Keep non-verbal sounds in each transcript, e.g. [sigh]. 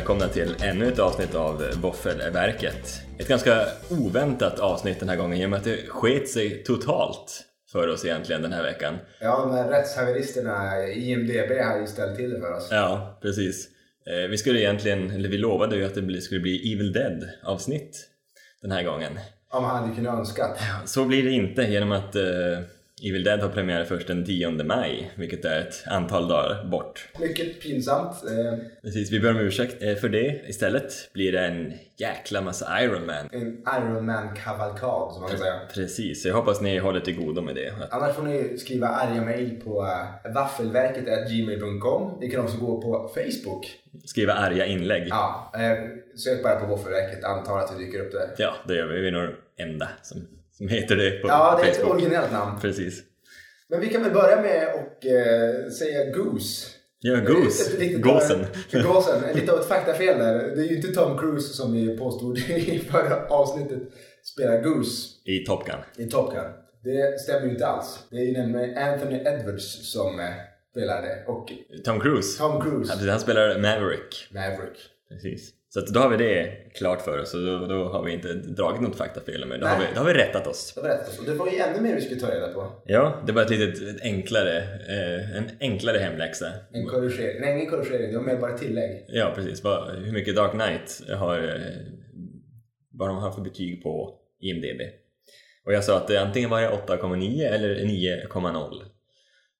välkomna till ännu ett avsnitt av Våffelverket. Ett ganska oväntat avsnitt den här gången i och med att det sket sig totalt för oss egentligen den här veckan. Ja, här rättshaveristerna, IMDB har ju ställt till det för oss. Ja, precis. Eh, Vi skulle egentligen, eller vi lovade ju att det skulle bli Evil Dead avsnitt den här gången. Om han hade kunnat önskat. Så blir det inte genom att eh, Evil Dead har premiär först den 10 maj, vilket är ett antal dagar bort. Mycket pinsamt. Eh, Precis, vi ber om ursäkt eh, för det. Istället blir det en jäkla massa Iron Man. En Iron Man-kavalkad som man kan säga. Precis, jag hoppas ni håller till godo med det. Annars får ni skriva arga mejl på uh, vaffelverket.gmail.com. Ni kan också gå på Facebook. Skriva arga inlägg. Ja, eh, sök bara på Våffelverket, antar att det dyker upp där. Ja, det gör vi. Vi är nog enda som, som heter det på Ja, det är ett Facebook. originellt namn. Precis. Men vi kan väl börja med att eh, säga Goose. Ja, Goose. Ett [laughs] litet- Gåsen. Gåsen. Lite av ett faktafel där. Det är ju inte Tom Cruise som vi påstod [laughs] i förra avsnittet spelar Goose I Top Gun. i Top Gun. Det stämmer ju inte alls. Det är ju nämligen Anthony Edwards som eh, spelar det. Och Tom Cruise. Tom Cruise, Ja, precis, Han spelar Maverick. Maverick. Precis. Så då har vi det klart för oss och då, då har vi inte dragit något faktafel men då har, vi, då har vi rättat oss. Det. Och det var ju ännu mer vi skulle ta reda på. Ja, det var ett litet ett enklare, eh, en enklare hemläxa. En korrigering. Nej, ingen korrigering. Det var mer bara tillägg. Ja, precis. Vad, hur mycket Dark Knight har, eh, vad de har för betyg på IMDB. Och jag sa att det antingen var jag 8,9 eller 9,0.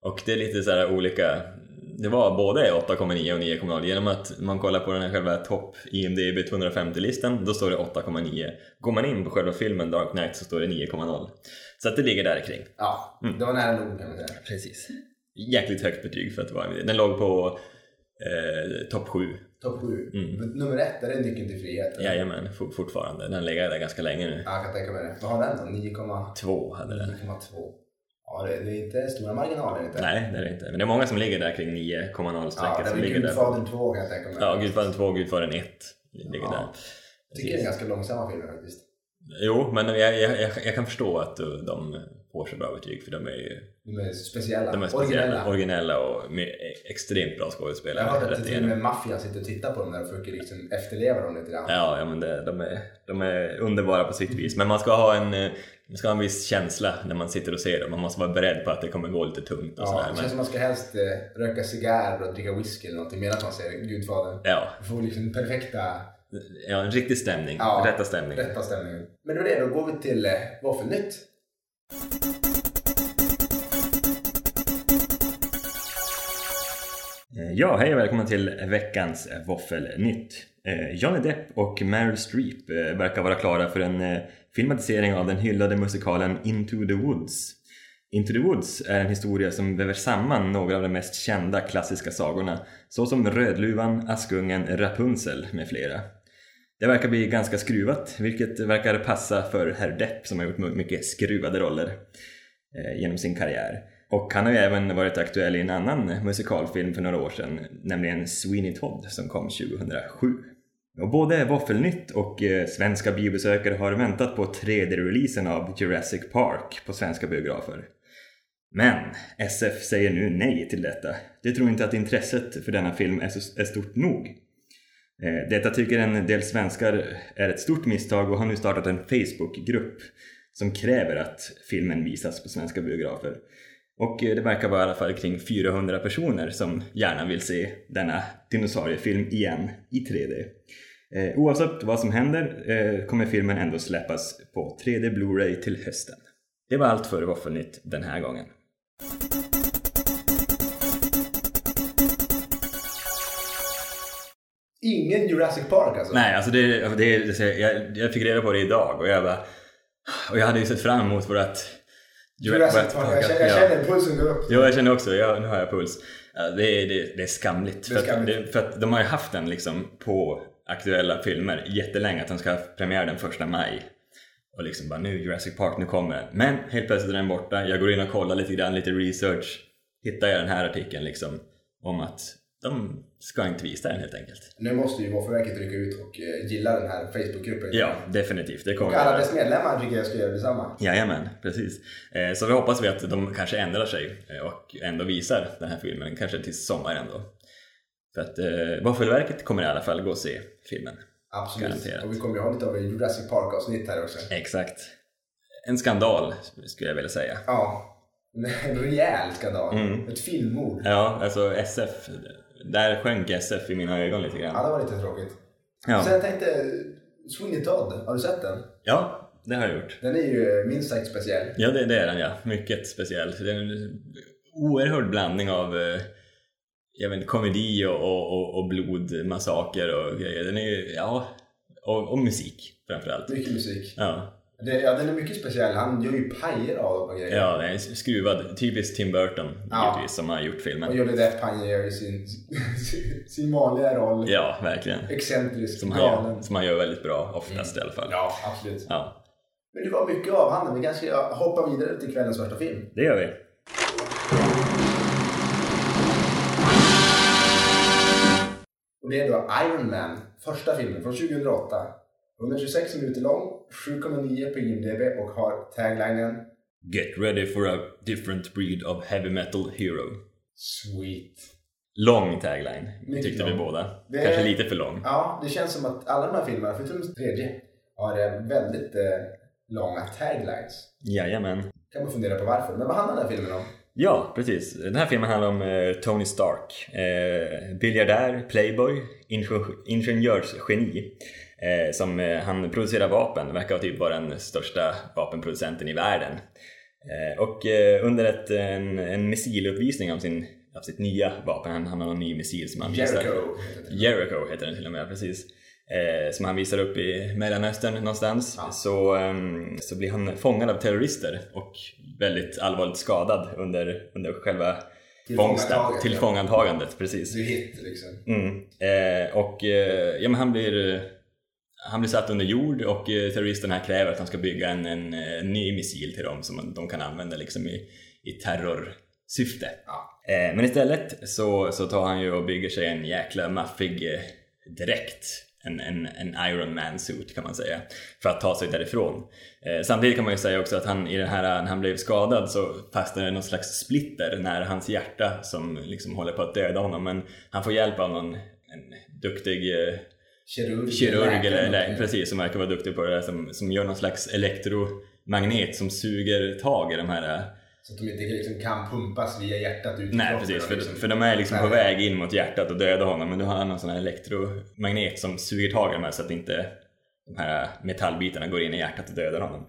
Och det är lite så här olika, det var både 8,9 och 9,0 genom att man kollar på den här själva topp IMDB 250-listan, då står det 8,9. Går man in på själva filmen Dark Knight så står det 9,0. Så att det ligger där kring. Ja, Mm. det var nära nog kan man säga. Precis. Jäkligt högt betyg för att vara Den låg på eh, topp 7. Topp 7. Mm. Nummer ett, är det nyckeln till frihet? Jajamän, for, fortfarande. Den legat där ganska länge nu. Ja, jag kan tänka mig det. Vad har den då? 9,2? Två hade den. 9,2. Ja, det, det är inte stora marginaler inte. Nej, det är det inte. Men det är många som ligger där kring 9,0 strecket. Ja, det är. Gudfadern 2 kan jag tänka mig. Ja, Gudfadern 2 och Gudfadern 1 ligger Ja. där. Jag tycker det är ganska långsamma filmer faktiskt. Jo, men jag, jag, jag, jag kan förstå att de får så bra betyg för de är ju De är speciella. de är speciella, Originella. originella och med extremt bra Jag skådespelare. har hört att till och med maffian sitter och tittar på dem där och försöker liksom efterleva dem lite grann. Ja, ja men det, de, är, de är underbara på sitt vis. Men man ska ha en, eh, man ska ha en viss känsla när man sitter och ser dem. Man måste vara beredd på att det kommer gå lite tungt och Ja, sådär. det Men, känns som man ska helst eh, röka cigarr och dricka whisky eller någonting medan man ser Gudfadern. ja, får liksom perfekta, ja, en riktig stämning. Ja, Rätta stämning. rätta stämningen. Men det var det, då går vi till eh, Våffelnytt. Eh, Ja, hej och välkomna till veckans Våffelnytt. Eh, Johnny Depp och Meryl Streep eh, verkar vara klara för en eh, filmatisering av den hyllade musikalen Into the Woods. Into the Woods är en historia som väver samman några av de mest kända klassiska sagorna såsom Rödluvan, Askungen, Rapunzel med flera. Det verkar bli ganska skruvat, vilket verkar passa för herr Depp som har gjort mycket skruvade roller genom sin karriär. Och han har ju även varit aktuell i en annan musikalfilm för några år sedan, nämligen Sweeney Todd som kom 2007. Och både Våffelnytt och eh, svenska biobesökare har väntat på 3D-releasen av Jurassic Park på svenska biografer. Men SF säger nu nej till detta. De tror inte att intresset för denna film är, så, är stort nog. Eh, detta tycker en del svenskar är ett stort misstag och har nu startat en Facebookgrupp som kräver att filmen visas på svenska biografer. Och eh, det verkar vara i alla fall kring 400 personer som gärna vill se denna dinosauriefilm igen i 3D. Eh, Oavsett vad som händer eh, kommer filmen ändå släppas på 3D Blu-ray till hösten. Det var allt för Våffelnytt den här gången. Ingen Jurassic Park alltså? Nej, alltså det, det, det jag, jag fick reda på det idag och jag bara... Och jag hade ju sett fram emot vårat... Jurassic Park, jag känner, jag känner pulsen gå upp. Jo, jag känner också, ja, nu har jag puls. Det, är, det, det är skamligt. Det är för, att, skamligt. det, för att de har ju haft den liksom på aktuella filmer jättelänge, att de ska ha premiär den första maj. Och liksom bara nu Jurassic Park, nu kommer den. Men helt plötsligt är den borta, jag går in och kollar lite grann, lite research. Hittar jag den här artikeln liksom om att de ska inte visa den helt enkelt. Nu måste ju Våffelverket rycka ut och eh, gilla den här Facebookgruppen. Ja, definitivt. Det kommer Och alla dess medlemmar tycker jag ska göra detsamma. Jajamän, precis. Eh, Så vi hoppas vi att de kanske ändrar sig eh, och ändå visar den här filmen, kanske till sommaren då. För att Våffelverket kommer i alla fall gå och se filmen. Absolut. Garanterat. Och vi kommer ju ha lite av ett Jurassic Park-avsnitt här också. Exakt. En skandal, skulle jag vilja säga. Ja. [laughs] En rejäl skandal. Mm. Ett filmmord. Ja, alltså SF. Där sjönk SF i mina ögon lite Ja, grann. det var lite tråkigt. Ja, Sen jag tänkte, Sweeney Todd, har du sett den? ja det har jag gjort. Den är ju minst sagt speciell. Ja, det, det är den ja. Mycket speciell. Det är en oerhörd blandning av eh, jag vet komedi och, och, och, och blodmassaker och grejer. Den är ju, ja, och, och musik framförallt. Mycket musik. Ja, Det, ja, den är mycket speciell. Han gör ju pajer av och grejer. ja, den är skruvad. Typiskt Tim Burton Ja. givetvis som har gjort Och filmen. Johnny Depp han gör ju sin, [laughs] sin vanliga roll. Ja, verkligen. Excentrisk, Som han, galen. som han gör väldigt bra oftast i alla fall. Ja, absolut. Ja, Men det var mycket av handen. Vi kanske hoppa vidare till kvällens första film. det gör vi. Och det är då Iron Man, första filmen från 2008. 126 minuter lång, 7,9 på IMDB och har taglinen Get ready for a different breed of heavy metal hero. Sweet. Lång tagline, Mycket tyckte vi lång. båda. Det- Kanske lite för lång. Ja, det känns som att alla de här filmerna, förutom den tredje, har eh, väldigt eh, långa taglines. Jajamän. Kan man fundera på varför. Men vad handlar den här filmen om? Ja, precis. Den här filmen handlar om eh, Tony Stark. Eh, biljardär, playboy, inge- ingenjörsgeni. Eh, som eh, han producerar vapen, verkar typ vara den största vapenproducenten i världen. Eh, och eh, under ett, en, en missiluppvisning av, sin, av sitt nya vapen, han, han har en ny missil som han visar. Jericho. det. Jericho heter den till och med, precis. Eh, som han visar upp i Mellanöstern någonstans. Ja. Så, ehm, så blir han fångad av terrorister och väldigt allvarligt skadad under, under själva fångsten. Tillfångataget, ja. Tillfångatagandet, precis. Är hit liksom. Mm. Eh, och eh, ja, men han blir han blir satt under jord och eh, terroristerna här kräver att han ska bygga en, en, eh, ny missil till dem som de kan använda liksom i, i terrorsyfte. Ja. Eh, men istället så, så tar han ju och bygger sig en jäkla maffig eh, dräkt. En, en, en Iron Man suit kan man säga. För att ta sig därifrån. Eh, samtidigt kan man ju säga också att han i den här, när han blev skadad så fastnade det någon slags splitter när hans hjärta som liksom håller på att döda honom. Men han får hjälp av någon en duktig Kirurg. kirurg eller, eller precis som verkar vara duktig på det där som, som gör någon slags elektromagnet som suger tag i de här eh, Så att de inte liksom kan pumpas via hjärtat ut Nej precis, för, liksom- för de är liksom på väg in mot hjärtat och döda honom men du har någon sån här elektromagnet som suger tag i de här så att inte de här metallbitarna går in i hjärtat och dödar honom.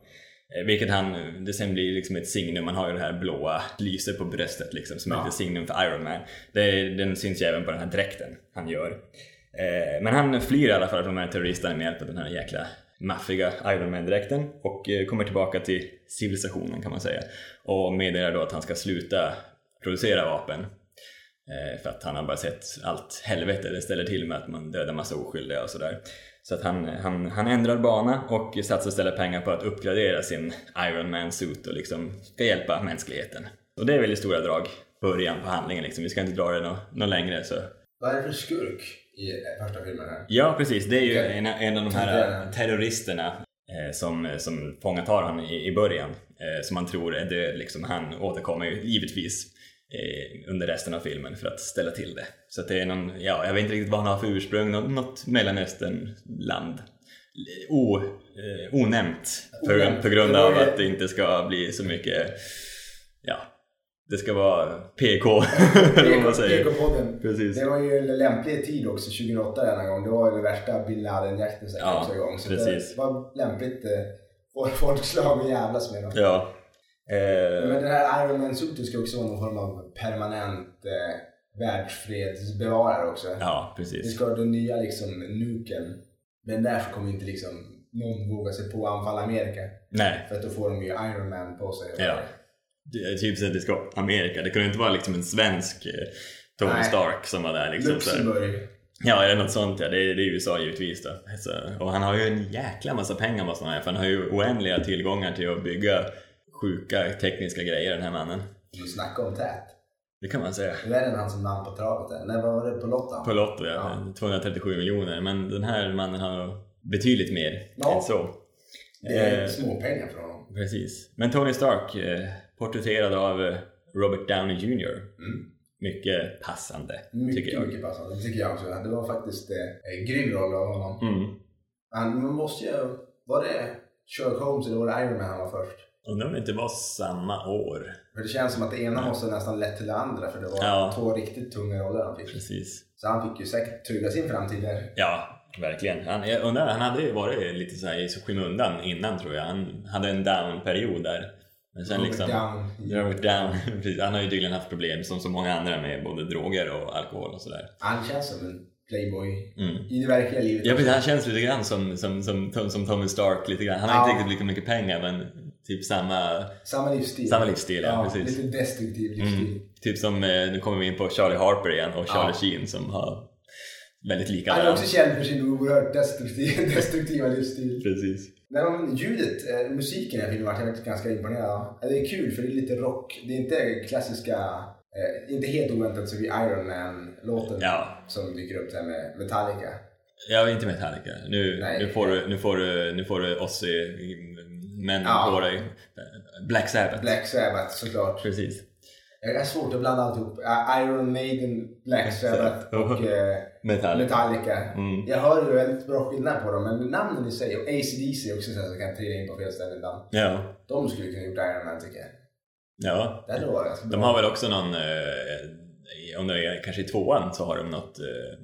Eh, Vilket han, det sen blir liksom ett signum, man har ju det här blåa lyset på bröstet liksom som är Ja. lite signum för Iron Man. Det, den syns ju även på den här dräkten han gör. Eh, Men han flyr i alla fall från de här terroristerna med hjälp av den här jäkla maffiga Iron Man-dräkten och eh, kommer tillbaka till civilisationen kan man säga. Och meddelar då att han ska sluta producera vapen. Eh, för att han har bara sett allt helvete det ställer till med att man dödar massa oskyldiga och sådär. Så att han, han, han ändrar bana och satsar istället pengar på att uppgradera sin Iron Man suit och liksom ska hjälpa mänskligheten. Och det är väl i stora drag början på handlingen liksom. Vi ska inte dra det något nå längre så. Vad är det för skurk i eh, första filmen här? Ja precis, det är ju Okej. en, en av de här Tidigare. terroristerna eh, som, som fångatar han i, i början. Eh, som man tror är död liksom. Han återkommer ju givetvis eh, under resten av filmen för att ställa till det. Så det är någon, ja jag vet inte riktigt vad han har för ursprung, något, Mellanöstern-land. O, eh, onämnt Onämnt. på grund av att det inte ska bli så mycket, ja, det ska vara PK. [laughs] PK-podden. Precis. Det var ju en lämplig tid också, 2008 denna gång. Det var ju den värsta bin Laden-jakten säkert Ja, också igång. Så precis. det var lämpligt eh, för folk slag och jävlas med dem. Ja. Eh, Men den här Iron Man suiten ska också vara någon form av permanent eh, världsfredsbevarare också. Ja, Det precis. ska vara den nya liksom nuken. Men därför kommer inte liksom någon våga sig på att anfalla Amerika. Nej, För att då får de ju Iron Man på sig. ja. Det är typ så att det ska vara Amerika. Det kunde inte vara liksom en svensk eh, Tony Nej. Stark som var där liksom. Luxemburg. ja, eller något sånt ja. Det är, det är USA givetvis då. Så, och han har ju en jäkla massa pengar måste man ha. För han har ju oändliga tillgångar till att bygga sjuka tekniska grejer den här mannen. Du snackar om tät. Det kan man säga. Det är den han som vann på travet. Nej, vad var det? På Lotta? På Lotto ja. Ja. 237 miljoner. Men den här mannen har betydligt mer Ja. än så. Det är Eh, småpengar för honom. Precis. Men Tony Stark, eh, porträtterad av eh, Robert Downey Jr. Mm. mycket passande, Mycket, tycker jag. mycket passande. Det tycker jag också. Det var faktiskt eh, en grym roll av honom. Mm. Han man måste ju... Var det Sherlock Holmes eller var det Iron Man han var först? Undrar om det inte var samma år. För det känns som att det ena måste nästan lett till det andra för det var Ja. två riktigt tunga roller han fick. Precis. Så han fick ju säkert trygga sin framtid där. Ja, verkligen. Han, jag undrar, han hade ju varit lite så i skymundan innan tror jag. Han hade en down-period där. Men sen liksom... Down. Robert Down. [laughs] Han har ju tydligen haft problem som så många andra med både droger och alkohol och sådär. Han känns som en playboy Mm. i det verkliga livet. Ja, precis. Han känns lite grann som, som, som, som, som Tony Stark lite grann. Han har Ja. inte riktigt lika mycket pengar men typ samma, Samma livsstil. samma livsstil. Ja, precis. Lite destruktiv livsstil. Mm. Typ som, eh, nu kommer vi in på Charlie Harper igen och Charlie Ja. Sheen som har väldigt lika Han är också känd för sin oerhört destruktiva, [laughs] destruktiva livsstil. Precis. Nej, men ljudet, eh, musiken i den här filmen vart jag faktiskt ganska imponerad av. Det är kul för det är lite rock. Det är inte klassiska, eh, inte helt oväntat så vid Iron Man-låten Ja. som dyker upp där med Metallica. Jag är inte Metallica. Nu, Nej. nu, får du, nu, får du, nu får du Ozzy männen Ja. på dig. Black Sabbath. Black Sabbath såklart. Precis. Jag har svårt att blanda alltihop. Iron Maiden, Black Sabbath och [laughs] eh, Metallica. Metallica. Mm. Jag hör ju väldigt bra skillnad på dem, men namnen i sig och AC/DC också så att jag kan trilla in på fel ställen ibland. Ja. De skulle kunna gjort Iron Man tycker jag. ja. Det varit ganska bra. De har väl också någon, eh, om det är kanske i tvåan så har de något, eh,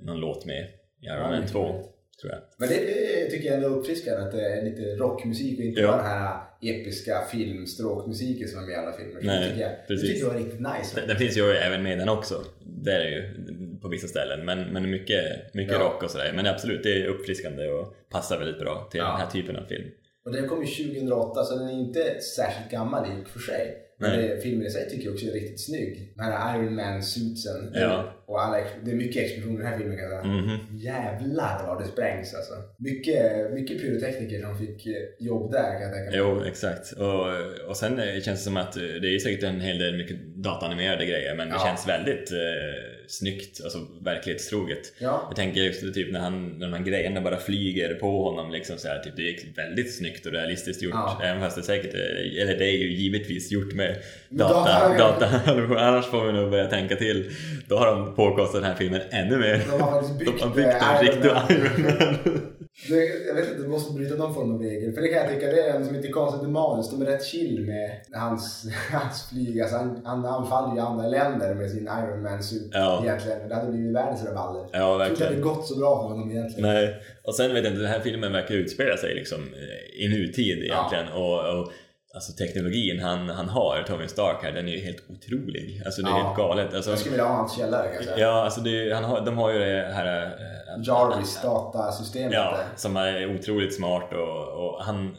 någon låt med i Iron Ja, Man mycket 2, möjligt. Tror jag. Men det, det tycker jag ändå är uppfriskande att det är lite rockmusik och inte Ja. bara den här episka filmstråkmusiken som är med i alla filmer. Nej, det tycker jag, det precis. tycker jag var riktigt nice. Den, den finns ju även med den också. Det är det ju på vissa ställen. Men, men mycket, mycket Ja. rock och sådär. Men absolut, det är uppfriskande och passar väldigt bra till Ja. den här typen av film. Och den kom ju 2008 så den är inte särskilt gammal i och för sig. Men det, filmen i sig tycker jag också är riktigt snygg. Den här Iron Man-suitsen. Ja. Och alla, det är mycket explosioner i den här filmen kan jag säga. Mhm. Jävlar vad det sprängs alltså. Mycket, mycket pyrotekniker som fick eh, jobb där kan jag tänka mig. Jo, exakt. Och, och sen eh, känns det som att eh, det är säkert en hel del mycket dataanimerade grejer men det Ja. känns väldigt eh, snyggt, alltså verklighetstroget. Ja. Jag tänker just typ när, han, när de här grejerna bara flyger på honom liksom så här, typ, det är väldigt snyggt och realistiskt gjort. Ja. Även fast det säkert är, eller det är ju givetvis gjort med Data- data, data [laughs] annars får vi nog börja tänka till. Då har de påkostat den här filmen ännu mer. De har faktiskt byggt, [laughs] De har byggt en eh, Iron. Iron Man. [laughs] Det, jag vet inte, du måste bryta någon form av regel. För det kan jag tycka, det är en som inte är konstigt i manus. De är rätt chill med hans, [laughs] hans flyg. Alltså han, han anfaller ju andra länder med sin Iron Man-suit Ja. egentligen. Det hade blivit världens rabalder. Ja, Jag tror inte det hade gått så bra för honom egentligen. Nej, och sen vet jag inte, den här filmen verkar utspela sig liksom eh, i nutid egentligen. Och, och alltså teknologin han, han har, Tony Stark här, den är ju helt otrolig. Alltså det är Ja. helt galet. Alltså, Jag skulle vilja ha hans källare kan jag säga. ja, alltså är- han har, de har ju det här... Jarvis datasystemet Ja, som är otroligt smart och, och han,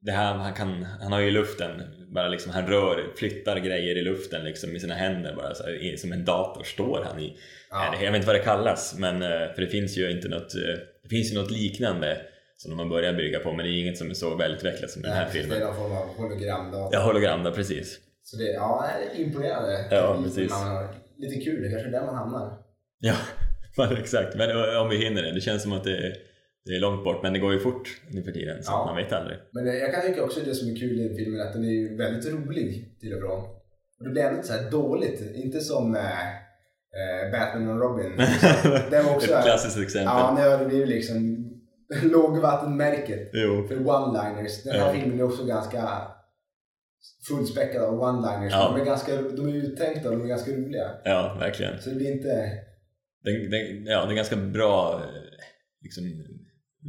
det här, han, kan, han har ju i luften, bara liksom, han rör, flyttar grejer i luften liksom med sina händer bara så här, som en dator står han i. Ja. Jag vet inte vad det kallas, men eh, för det finns ju inte något, eh, det finns ju något liknande som de har börjat bygga på men det är inget som är så välutvecklat som den här Nej, Det är filmen. någon form av hologramdata. Ja, hologram då, precis. Så det, ja, det är imponerande. Ja, precis. Man har, lite kul, det kanske är där man hamnar. Ja, men [laughs] exakt. Men om vi hinner det. Det känns som att det är, det är långt bort, men det går ju fort nu för tiden så Ja. man vet aldrig. Men eh, jag kan tycka också det som är kul i filmen att den är ju väldigt rolig till och från. Och det blir ändå inte så här dåligt. Inte som eh, eh, Batman och Robin. [laughs] Det var också... Ett klassiskt exempel. Ja, nej, det blir ju liksom [laughs] lågvattenmärket Jo. för one-liners. Den här Ja. filmen är också ganska fullspäckad av one-liners. Ja. De, är ganska, de är uttänkta och de är ganska roliga. Ja, verkligen. Så det blir inte... Den, den, ja, det är ganska bra eh, liksom,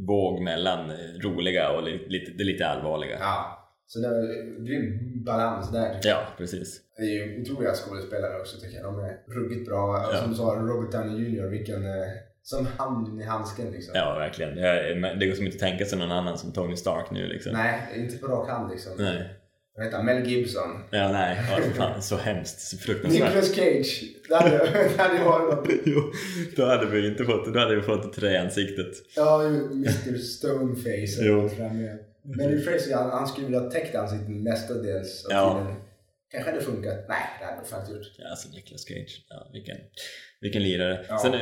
våg mellan eh, roliga och li, lite, det lite allvarliga. Ja. Så det är grym balans där. Ja, precis. Det är ju otroliga skådespelare också tycker jag. De är ruggigt bra. Ja. Som du sa, Robert Downey Jr. Vilken... Eh, som handen i handsken liksom. Ja, verkligen. Det går som inte att tänka sig någon annan som Tony Stark nu liksom. Nej, inte på rak hand liksom. Nej. Vad heter han? Mel Gibson. Ja, nej. Fan, så hemskt. Så fruktansvärt. Nicolas Cage. Det hade, det hade varit något. [laughs] jo, då hade vi inte fått, då hade vi fått trä i ansiktet. Ja, Mr Stoneface. Jo. Men i Fraser, han, han skulle vilja ha täckt ansiktet mestadels av Ja. tiden. Kanske hade funkat. Nej, det hade nog faktiskt gjort. Ja, alltså Nicolas Cage. Ja, vilken, vilken lirare. Ja. Sen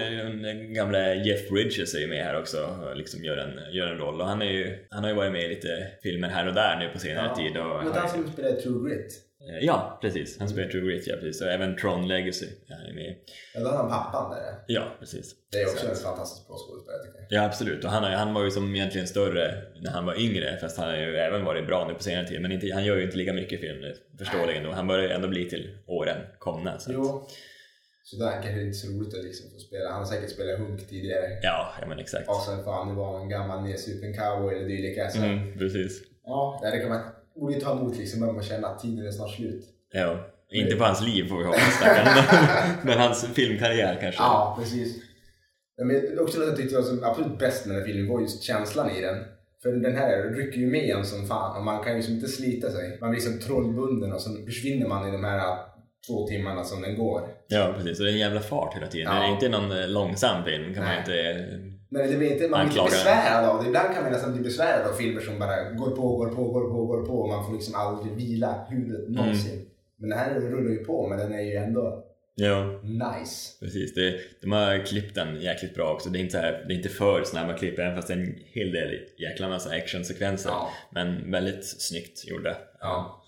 den- gamla Jeff Bridges är ju med här också och liksom gör en, gör en roll. Och han, är ju, han har ju varit med i lite filmer här och där nu på senare tid. Och Men har, han som spelade True Grit. Eh, Ja, precis. Han spelar True Grit, ja precis. Och även Tron Legacy är han med. Ja, då har han pappan där. Ja, precis. Det är också Så- en fantastiskt bra skådespelare tycker jag. Ja, absolut. Och han, han var ju som egentligen större när han var yngre, fast han har ju även varit bra nu på senare tid. Men inte, han gör ju inte lika mycket film nu, förståeligen. Han börjar ju ändå bli till åren komna. Så att, Jo. Så där kanske det inte är så roligt att liksom få spela. Han har säkert spelat Hunk tidigare. ja, ja, men exakt. Och sen får han nu vara en gammal nedsupen cowboy eller dylika. Så Mm, precis. ja, det kan man borde ju ta emot liksom. Börjar man känna att tiden är snart slut. Ja, inte på hans liv får vi hoppas, [laughs] men, hans filmkarriär kanske. Ja, precis. Men också det jag tyckte var som absolut bäst med den här filmen var just känslan i den. För den här rycker ju med en som fan och man kan ju liksom inte slita sig. Man blir som trollbunden och så försvinner man i de här två timmarna som den går. Ja, precis. Och det är en jävla fart hela tiden. Ja. Det är inte någon eh, långsam film, kan man Nej. inte... Men det blir inte, man blir inte besvärad av det. Ibland kan man nästan bli besvärad av filmer som bara går på, går på, går på, går på och man får liksom aldrig vila huvudet någonsin. Men den här rullar ju på men den är ju ändå Ja, nice. precis. Det, de har klippt den jäkligt bra också. Det är inte, så här, det är inte för snabba klipp, även fast det är en hel del jäkla massa actionsekvenser. Ja. Men väldigt snyggt gjorda. Ja.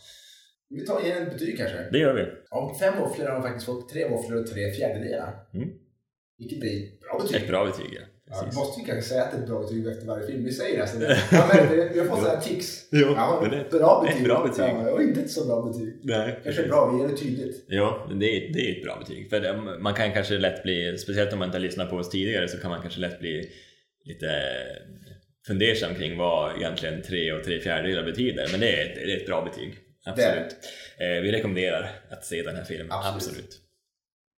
Vi tar igen ett betyg kanske. Det gör vi. Av fem våfflor har de faktiskt fått tre våfflor och tre fjärdedelar. Mm. Vilket blir ett bra betyg. Ett bra betyg, ja. Ja, vi Precis. måste ju kanske säga att det är ett bra betyg efter varje film. Vi säger nästan det. [laughs] Ja, men vi- vi har fått sådana här tics. Jo, ja, men det ett- bra ett betyg. bra betyg. Ja, och inte ett så bra betyg. Nej, Kanske är bra, vi ger det tydligt. Ja, men det är, det är ett bra betyg. För det, man kan kanske lätt bli, speciellt om man inte har lyssnat på oss tidigare, så kan man kanske lätt bli lite fundersam kring vad egentligen tre och tre fjärdedelar betyder. Men det är ett, det är ett bra betyg. Absolut. Eh, vi rekommenderar att se den här filmen. Absolut. Absolut.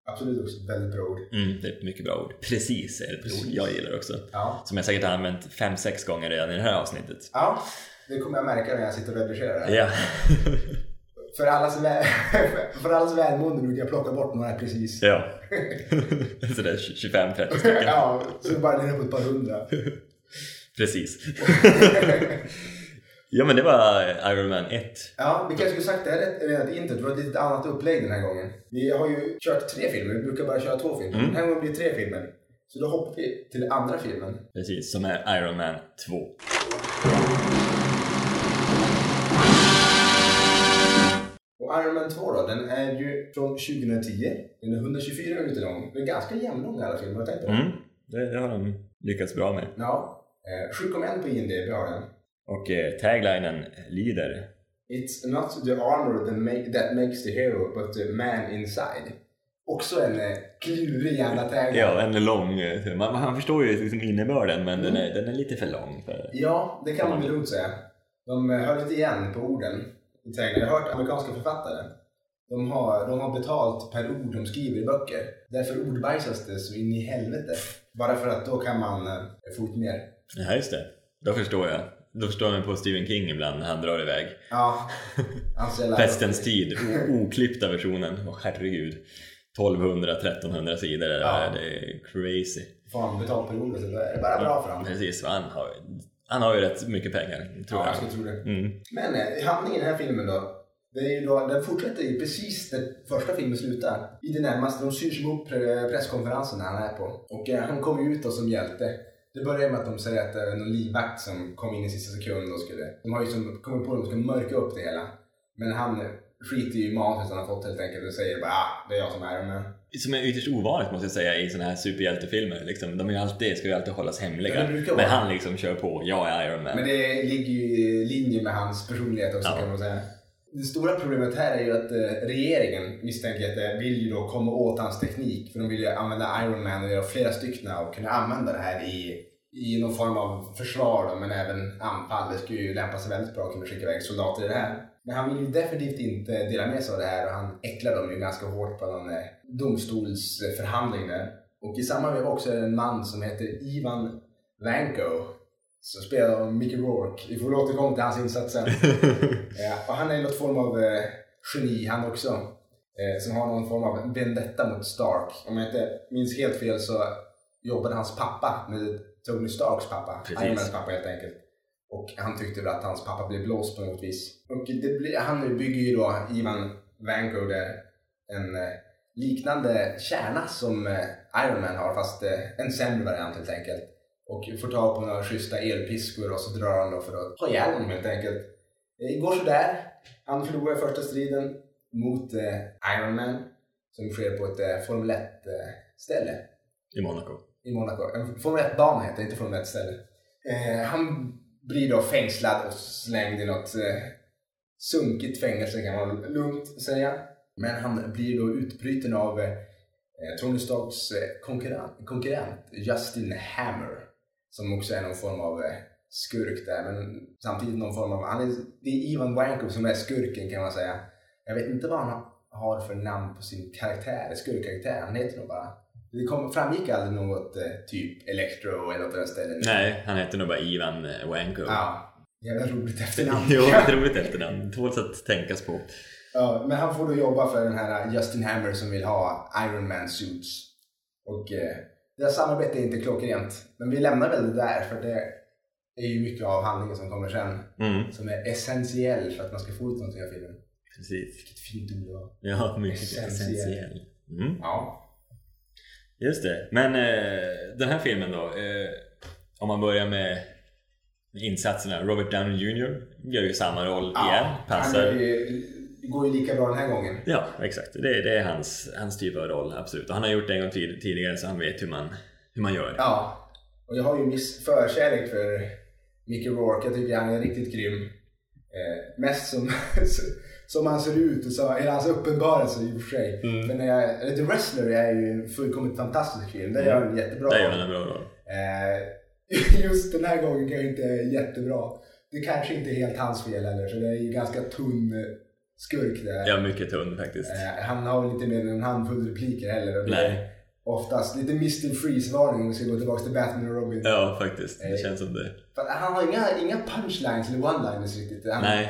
Absolut också väldigt bra ord. Mm, det är ett mycket bra ord. Precis är ett Precis. ord jag gillar också. Ja. Som jag säkert har använt fem, sex gånger redan i det här avsnittet. ja, det kommer jag märka när jag sitter och redigerar. Ja, [laughs] För allas, vä- [laughs] för allas välmående brukar jag plocka bort några precis. ja. [laughs] Sådär 25-30 stycken. Ja, så bara ner på ett par hundra. Precis. Ja men det var Iron Man 1. Ja, vi kanske skulle sagt det här redan i introt. Det var ett lite annat upplägg den här gången. Vi har ju kört tre filmer, vi brukar bara köra två filmer. Mm. Den här gången blir det tre filmer. Så då hoppar vi till andra filmen. Precis, som är Iron Man 2. Och Iron Man 2 då, den är ju från 2010. Den är 124 minuter lång. Den är ganska jämnlång alla filmer, har tänkt på det? Mm, det, det har de lyckats bra med. Ja. Eh, 7,1 på IMDB har den. Och eh, taglinen lyder It's not the armor that, make, that makes the hero, but the man inside. Också en eh, klurig jävla tagline. Ja, en lång... eh, Man, man förstår ju liksom innebörden men den, Mm. är, den är lite för lång. För... Ja, det kan man väl lugnt säga. De eh, höll inte igen på orden i taglinen. Jag har hört amerikanska författare. De har, de har betalt per ord de skriver i böcker. Därför ordbajsas det så in i helvete. Bara för att då kan man eh, få ut mer. Ja, just det. Då förstår jag. Då förstår man på Stephen King ibland när han drar iväg. Ja. Jävla- Pestens tid, oklippta versionen. Åh herregud. 1200-1300 sidor. Ja. Det är crazy. Får han betalt per ord så då är det bara bra för honom. Precis, han har, han har ju rätt mycket pengar, tror Ja, jag skulle tro det. Mm. Men eh, handlingen i den här filmen då. Det är ju då, den fortsätter ju precis där första filmen slutar. I det närmaste. De syr ihop pre- presskonferensen han är på. Och eh, han kommer ju ut då som hjälte. Det börjar med att de säger att det är någon livvakt som kom in i sista sekund och skulle... De har ju som kommit på att de ska mörka upp det hela. Men han eh, skiter ju i manuset han har fått helt enkelt och säger bara ah, det är jag som är med. Som är ytterst ovanligt måste jag säga i såna här superhjältefilmer. Liksom, de är alltid, ska ju alltid hållas hemliga. Ja, Men han liksom kör på, jag är Iron Man. Men det ligger ju i linje med hans personlighet också Ja. kan man säga. Det stora problemet här är ju att eh, regeringen misstänker att det vill ju då komma åt hans teknik. För de vill ju använda Iron Man och göra flera stycken och kunna använda det här i, i någon form av försvar då, men även anfall. Det skulle ju lämpa sig väldigt bra att kunna skicka iväg soldater i det här. Men han vill ju definitivt inte dela med sig av det här och han äcklar dem ju ganska hårt på någon eh, domstolsförhandling där. Och i samma veva också är det en man som heter Ivan Vanko som spelar av Mickey Rourke. Vi får återkomma till hans insats sen. [laughs] ja, och han är något form av eh, geni han också. Eh, som har någon form av vendetta mot Stark. Om jag inte minns helt fel så jobbade hans pappa med Tony Starks pappa. Precis. Iron Mans pappa helt enkelt. Och han tyckte väl att hans pappa blev blåst på något vis. Och det blir, han bygger ju då Ivan Vanko där en eh, liknande kärna som eh, Iron Man har fast eh, en sämre variant helt enkelt. Och får tag på några schyssta elpiskor och så drar han då för att ha ihjäl honom helt enkelt. Det går sådär. Han förlorar första striden. mot eh, Iron Man som sker på ett eh, Formel 1-ställe I Monaco i Monaco. Formel 1-bana heter det, inte Formel 1-ställe. Eh, han blir då fängslad och slängd i något eh, sunkigt fängelse kan man lugnt säga. Men han blir då utbruten av eh, eh, Tony Starks eh, konkurrent, konkurrent Justin Hammer. Som också är någon form av eh, skurk där, men samtidigt någon form av... Han är, det är Ivan Wankov som är skurken kan man säga. Jag vet inte vad han har för namn på sin karaktär, skurkkaraktär. Han heter nog bara... Det kom, framgick aldrig något eh, typ Electro eller något av den ställen. Nej, han heter nog bara Ivan eh, Wanko. Ja, jävla roligt efternamn. [laughs] jo, [laughs] ett roligt efternamn. Tåls att tänkas på. Ja, men han får då jobba för den här Justin Hammer som vill ha Iron Man suits. Och eh, deras samarbete är inte klockrent. Men vi lämnar väl det där för det är ju mycket av handlingen som kommer sen. Mm, Som är essentiell för att man ska få ut någonting av filmen. precis. Vilket fint ord det var. Ja, mycket Essentiell. essentiell. Mm. Ja. Just det. Men eh, den här filmen då. Eh, om man börjar med insatserna. Robert Downey Jr. gör ju samma roll igen. Han Passar. ju- Det går ju lika bra den här gången. Ja, exakt. Det, det är hans, hans typ av roll, absolut. Och han har gjort det en gång tid, tidigare så han vet hur man, hur man gör. Ja. Och jag har ju viss förkärlek för Mickey Rourke. Jag tycker han är riktigt grym. Eh, mest som, [laughs] som han ser ut och så är hans uppenbarelse i och för sig. Mm. Men när jag, eller The Wrestler är ju en fullkomligt fantastisk film. Där gör han jättebra. Där gör han en bra roll. Eh, [laughs] just den här gången kanske inte jättebra. Det kanske inte är helt hans fel heller, för det är ju ganska tunn skurk där. Ja, mycket tunn faktiskt. Eh, han har väl inte mer än en handfull repliker heller. Och Nej. oftast lite Mr. Freeze-varning om vi ska gå tillbaka till Batman och Robin. Ja, faktiskt. Det Eh. känns som det. Han har inga, inga punchlines eller one-liners riktigt. Han, Nej.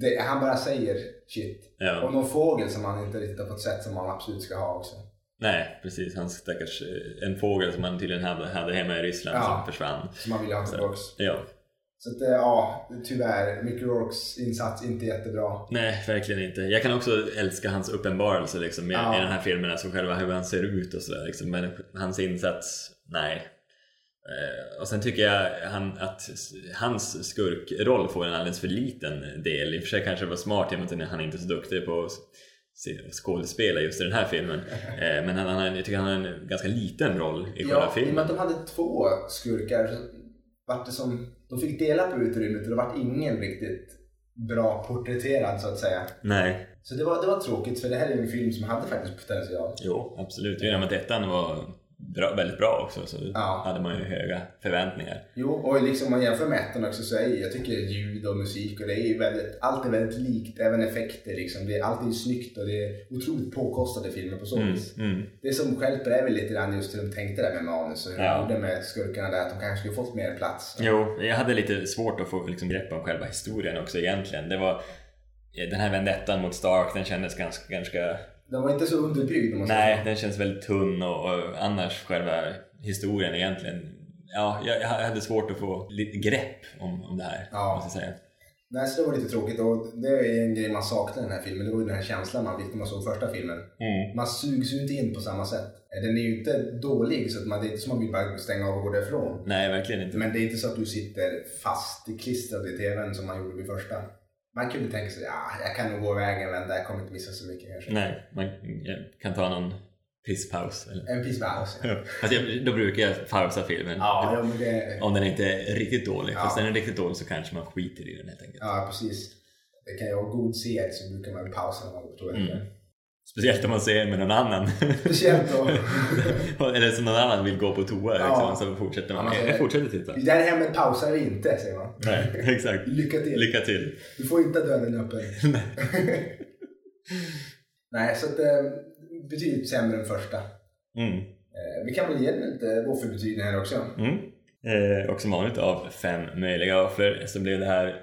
Det, han bara säger shit. Och Ja. någon fågel som han inte riktigt har fått sett som han absolut ska ha också. Nej, precis. Han stackars... eh, En fågel som han tydligen hade, hade hemma i Ryssland Ja. som försvann. Som han vill ha tillbaks. Ja. Så att, eh, ja, tyvärr. Mickey Rourkes insats inte jättebra. Nej, verkligen inte. Jag kan också älska hans uppenbarelse liksom, i, Ja. i den här filmen, alltså själva hur han ser ut och sådär. Liksom. Men hans insats, nej. Eh, och sen tycker jag han, att hans skurkroll får en alldeles för liten del. I och för sig kanske det var smart i och med att han inte är så duktig på att skådespela just i den här filmen. [laughs] Eh, men han, han, jag tycker han har en ganska liten roll i själva Ja, i och med filmen. att de hade två skurkar vart det som... De fick dela på utrymmet och det vart ingen riktigt bra porträtterad så att säga. Nej, Så det var, det var tråkigt för det här är en film som hade faktiskt potential. jo absolut. Genom att ettan var bra, väldigt bra också så Ja. hade man ju höga förväntningar. Jo, och liksom om man jämför med ettan också så är jag tycker ljud och musik och det är ju väldigt, allt är väldigt likt, även effekter liksom. Det, allt är ju snyggt och det är otroligt påkostade filmer på så Mm, vis. mm. Det som stjälper är väl lite grann just hur de tänkte där med manus och hur Ja. de gjorde med skurkarna där, att de kanske skulle fått mer plats. Jo, jag hade lite svårt att få liksom, grepp om själva historien också egentligen. Det var den här vendettan mot Stark, den kändes ganska, ganska Den var inte så underbyggd om man nej, så. den känns väldigt tunn och, och annars själva historien egentligen ja, jag, jag hade svårt att få lite grepp om, om det här, Ja. måste jag säga. Nej, så det var lite tråkigt och det är en grej man saknar i den här filmen. Det var ju den här känslan man fick när man såg första filmen. Mm. Man sugs ju inte in på samma sätt. Den är ju inte dålig så att man, det är inte som att man vill bara stänga av och gå därifrån. Nej, verkligen inte. Men det är inte så att du sitter fastklistrad i tvn som man gjorde vid första. Man kunde tänka sig, ja, jag kan nog gå vägen men jag kommer inte missa så mycket kanske. Nej, man kan ta någon pisspaus. Eller? En pisspaus. Ja. [laughs] Alltså, jag, då brukar jag pausa filmen. Ja, men det... Om den inte är riktigt dålig. Ja. Fast den är riktigt dålig så kanske man skiter i den helt enkelt. Ja, precis. Det kan jag ha god serie så brukar man pausa man går på toaletten. Mm. Speciellt om man ser med någon annan. Speciellt då. [laughs] Eller som någon annan vill gå på toa Ja. liksom, så fortsätter man. Ja, man jag fortsätter titta. Det här hemmet pausar inte, säger man. Nej, [laughs] exakt. Lycka till. Lycka till. Du får inte ha dörren öppen. [laughs] Nej, så att eh, betydligt sämre än första. Mm. Eh, vi kan väl ge den lite våffelbetyg här också. Mm. Eh, och som vanligt av fem möjliga våfflor så blev det här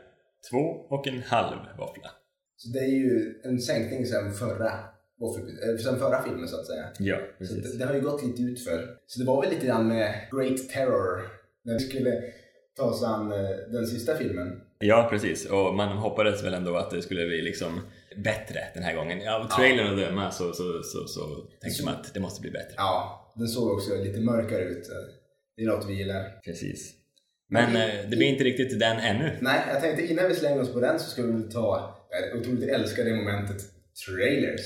två och en halv våffla. Så det är ju en sänkning sen förra, våffelbety- eh, sen förra filmen så att säga. Ja, Så det, det har ju gått lite utför. Så det var väl lite grann med Great Terror när vi skulle ta oss an eh, den sista filmen. Ja, precis. Och man hoppades väl ändå att det skulle bli liksom bättre den här gången. Ja, av trailern att döma så, så, så, så tänkte man att det måste bli bättre. Ja, den såg också lite mörkare ut. Det är något vi gillar. Precis. Men eh, det blir inte riktigt den ännu. Nej, jag tänkte innan vi slänger oss på den så ska vi väl ta, jag otroligt älskar det momentet, trailers.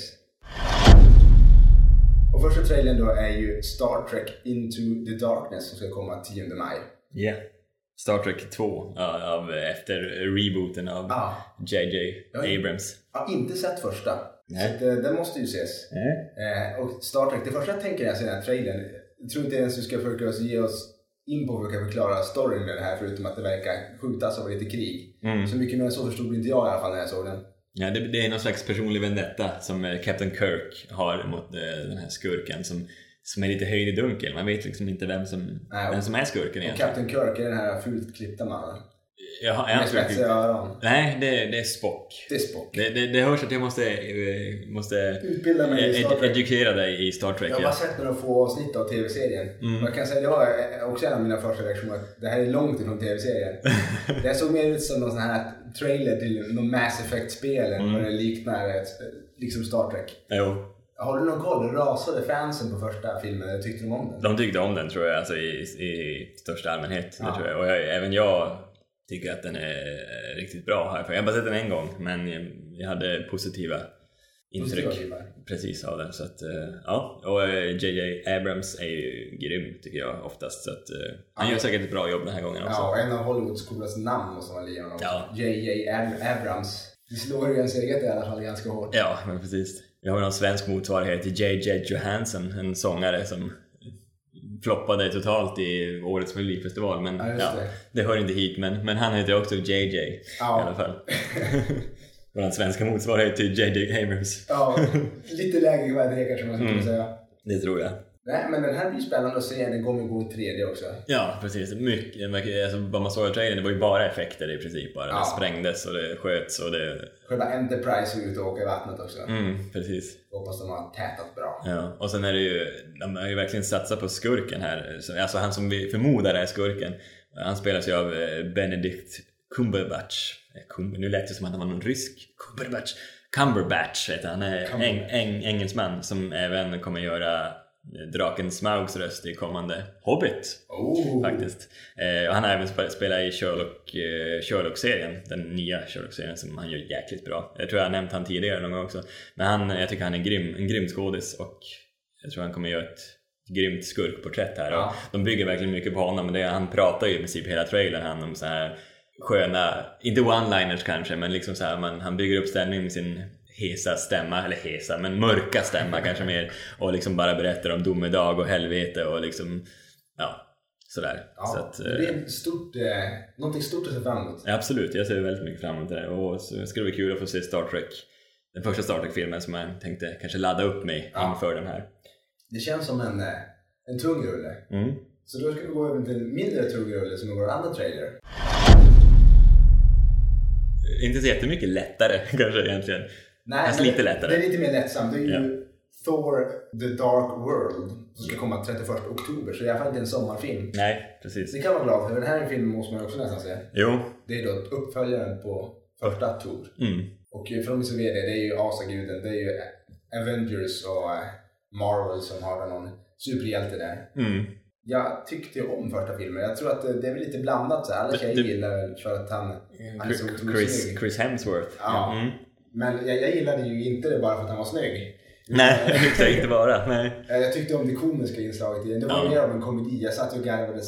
Och första trailern då är ju Star Trek Into the Darkness som ska komma 10 maj. Yeah. Star Trek 2 ja, av, efter rebooten av Ah. JJ. Abrams. Jag har inte sett första. Nej. Så eh, den måste ju ses. Eh, och Star Trek, det första jag tänker när jag ser den här trailern, jag tror inte ens du ska försöka ge oss in på att försöka förklara storyn med det här förutom att det verkar skjutas av lite krig. Mm. Så mycket mer än så förstod inte jag i alla fall när jag såg den. Ja, det, det är någon slags personlig vendetta som eh, Captain Kirk har mot eh, den här skurken som, som är lite höjd i dunkel. Man vet liksom inte vem som, Nej, och- vem som är skurken Och egentligen. Captain Kirk är den här fult klippta mannen. Han Med skurken? spetsiga öron. Nej, det, det är Spock. Det är Spock. Det, det, det hörs att jag måste, eh, måste Utbilda mig i Star Trek. edukera dig i Star Trek. Jag har bara sett några få avsnitt av tv-serien. Mm. Och jag kan säga, det var också en av mina första reaktioner, att det här är långt ifrån tv-serien. [laughs] det såg mer ut som någon sån här trailer till någon Mass Effect-spel Mm. vad det liknar liksom Star Trek. Jo, Har du någon koll? Rasade fansen på första filmen? Tyckte de om den? de tyckte om den tror jag, alltså i, i största allmänhet. Ja. tror jag. Och jag, även jag tycker att den är eh, riktigt bra. här. Jag har bara sett den en gång, men jag, hade positiva intryck. Positiva precis av den. Så att, eh, ja. Och eh, JJ Abrams är ju grym tycker jag oftast. Så att, eh, han Ja. gör säkert ett bra jobb den här gången också. Ja, och en av Hollywoods coolaste namn måste man ge honom. Ja. J.J. Ab- Abrams. Det slår ju ens eget i alla fall ganska hårt. Ja, men precis. Vi har någon svensk motsvarighet till JJ Johansson, en sångare som floppade totalt i årets melodifestival. Men Ja, ja, just det. det. hör inte hit. Men, men han heter också JJ i Ja. alla fall. [laughs] Vår svenska motsvarighet till JJ Abrams. Ja, lite lägre kvalitet kanske man skulle Mm. säga. Det tror jag. Nej, men den här blir spännande att se. Den kommer gå i 3D också. Ja, precis. Mycket, mycket alltså, vad man såg i trailern, det var ju bara effekter i princip. Bara. Ja. Det sprängdes och det sköts och det... Själva Enterprise är ute och åker i vattnet också. Mm, precis. Hoppas de har tätat bra. Ja, och sen är det ju, de har ju verkligen satsat på skurken här. Så- Alltså han som vi förmodar är skurken. Han spelas ju av eh, Benedict Cumberbatch. Eh, Cum- Nu lät det som att han var någon rysk. Cumberbatch. Cumberbatch heter han. Cumberbatch. eng, eng, engelsman som även kommer göra draken Smaugs röst i kommande Hobbit. Oh. Faktiskt. Eh, och han har även spe- spelat i Sherlock, eh, Sherlock-serien, den nya Sherlock-serien som han gör jäkligt bra. Jag tror jag har nämnt han tidigare någon gång också. Men han, jag tycker han är grym, en grym skådis och jag tror han kommer göra ett grymt skurkporträtt här. Ja. Och de bygger verkligen mycket på honom. Men det, han pratar ju i princip hela trailern han om så här sköna, inte one-liners kanske, men liksom så här, man, han bygger upp stämningen med sin hesa stämma, eller hesa, men mörka stämma kanske mer och liksom bara berättar om domedag och helvete och liksom, ja, sådär. Ja, Så att, det eh, blir ett stort, eh, någonting stort att se fram emot. Absolut, jag ser väldigt mycket fram emot det och så ska det bli kul att få se Star Trek, den första Star Trek-filmen som jag tänkte kanske ladda upp mig Ja. inför den här. Det känns som en, eh, en tung rulle. Mm. Så då ska vi gå över till en mindre tung rulle som är vår andra trailer. Inte så jättemycket lättare [laughs] kanske egentligen. Nej, Fast lite lättare. Det är lite mer lättsamt. Det är ju Ja. Thor The Dark World som ska komma 31 oktober. Så det är i alla fall inte en sommarfilm. Nej, precis. Det kan man vara glad för. Den här filmen måste man också nästan se. Jo. Det är då uppföljaren på första Thor. Mm. Och för de som vet det, det är ju asaguden. Det är ju Avengers och eh, Marvel som har någon superhjälte där. Mm. Jag tyckte ju om första filmen. Jag tror att det, är väl lite blandat så. Alla tjejer gillar för att han, han är så otroligt Chris. Chris Hemsworth. Ja. Mm. Men jag, jag gillade ju inte det bara för att han var snygg. Nej, det tyckte jag inte vara. Nej. Eh, Jag tyckte om det komiska inslaget i den. Det var Ja. mer av en komedi. Jag satt och garvade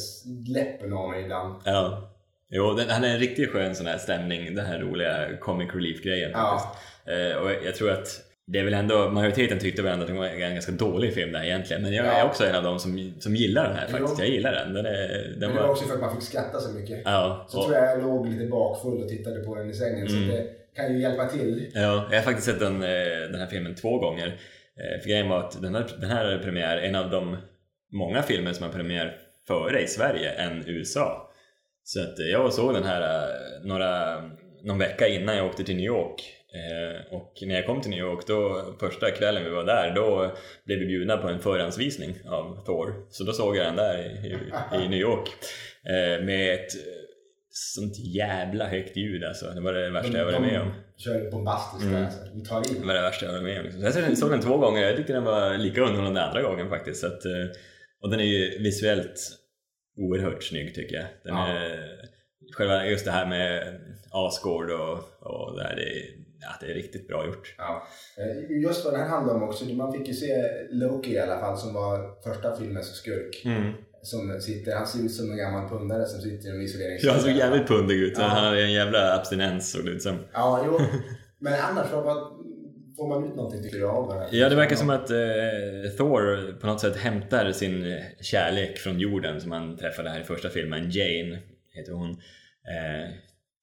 läppen av mig ibland. Ja. Jo, den, han är en riktigt skön sån här stämning, den här roliga comic relief-grejen Ja. Eh, och jag tror att det är väl ändå, majoriteten tyckte väl ändå att det var en ganska dålig film där egentligen. Men jag är Ja. också en av dem som, som gillar den här faktiskt. Jag gillar den. Den, är, den Men det var också för att man fick skratta så mycket. Ja, Så och, tror jag jag låg lite bakfull och tittade på den i sängen. Mm. Så det kan ju hjälpa till. ja, jag har faktiskt sett den, eh, den här filmen två gånger. Eh, för grejen var att den här, den här är premiär, en av de många filmer som har premiär före i Sverige än USA. Så att eh, jag såg den här några, någon vecka innan jag åkte till New York. Och när jag kom till New York, då, första kvällen vi var där, då blev vi bjudna på en förhandsvisning av Thor. Så då såg jag den där i, i, i New York. Med ett sånt jävla högt ljud alltså. Det var det värsta jag varit med om. kör bombastiskt Mm. där. Så vi tar Det in. var det värsta jag varit med om. Liksom. Så jag såg den- den två gånger, jag tyckte den var lika underhållande andra gången faktiskt. Så att, eh, och den är ju visuellt oerhört snygg tycker jag. Den Ja. är, själva just det här med Asgård och, och det här, det, ja, det är riktigt bra gjort. Ja. Eh, Just vad det här handlar om också, man fick ju se Loki i alla fall som var första filmens skurk. Mm. Som sitter, han ser ut som en gammal pundare som sitter i en Ja, isoleringscell. han såg jävligt pundig ut. Ja. Han hade en jävla abstinens såg det ut som. Ja, jo. Men annars, vad, vad, får man ut någonting tycker du av det här? Ja, det verkar som att eh, Thor på något sätt hämtar sin eh, kärlek från jorden som han träffade här i första filmen. Jane heter hon. Eh,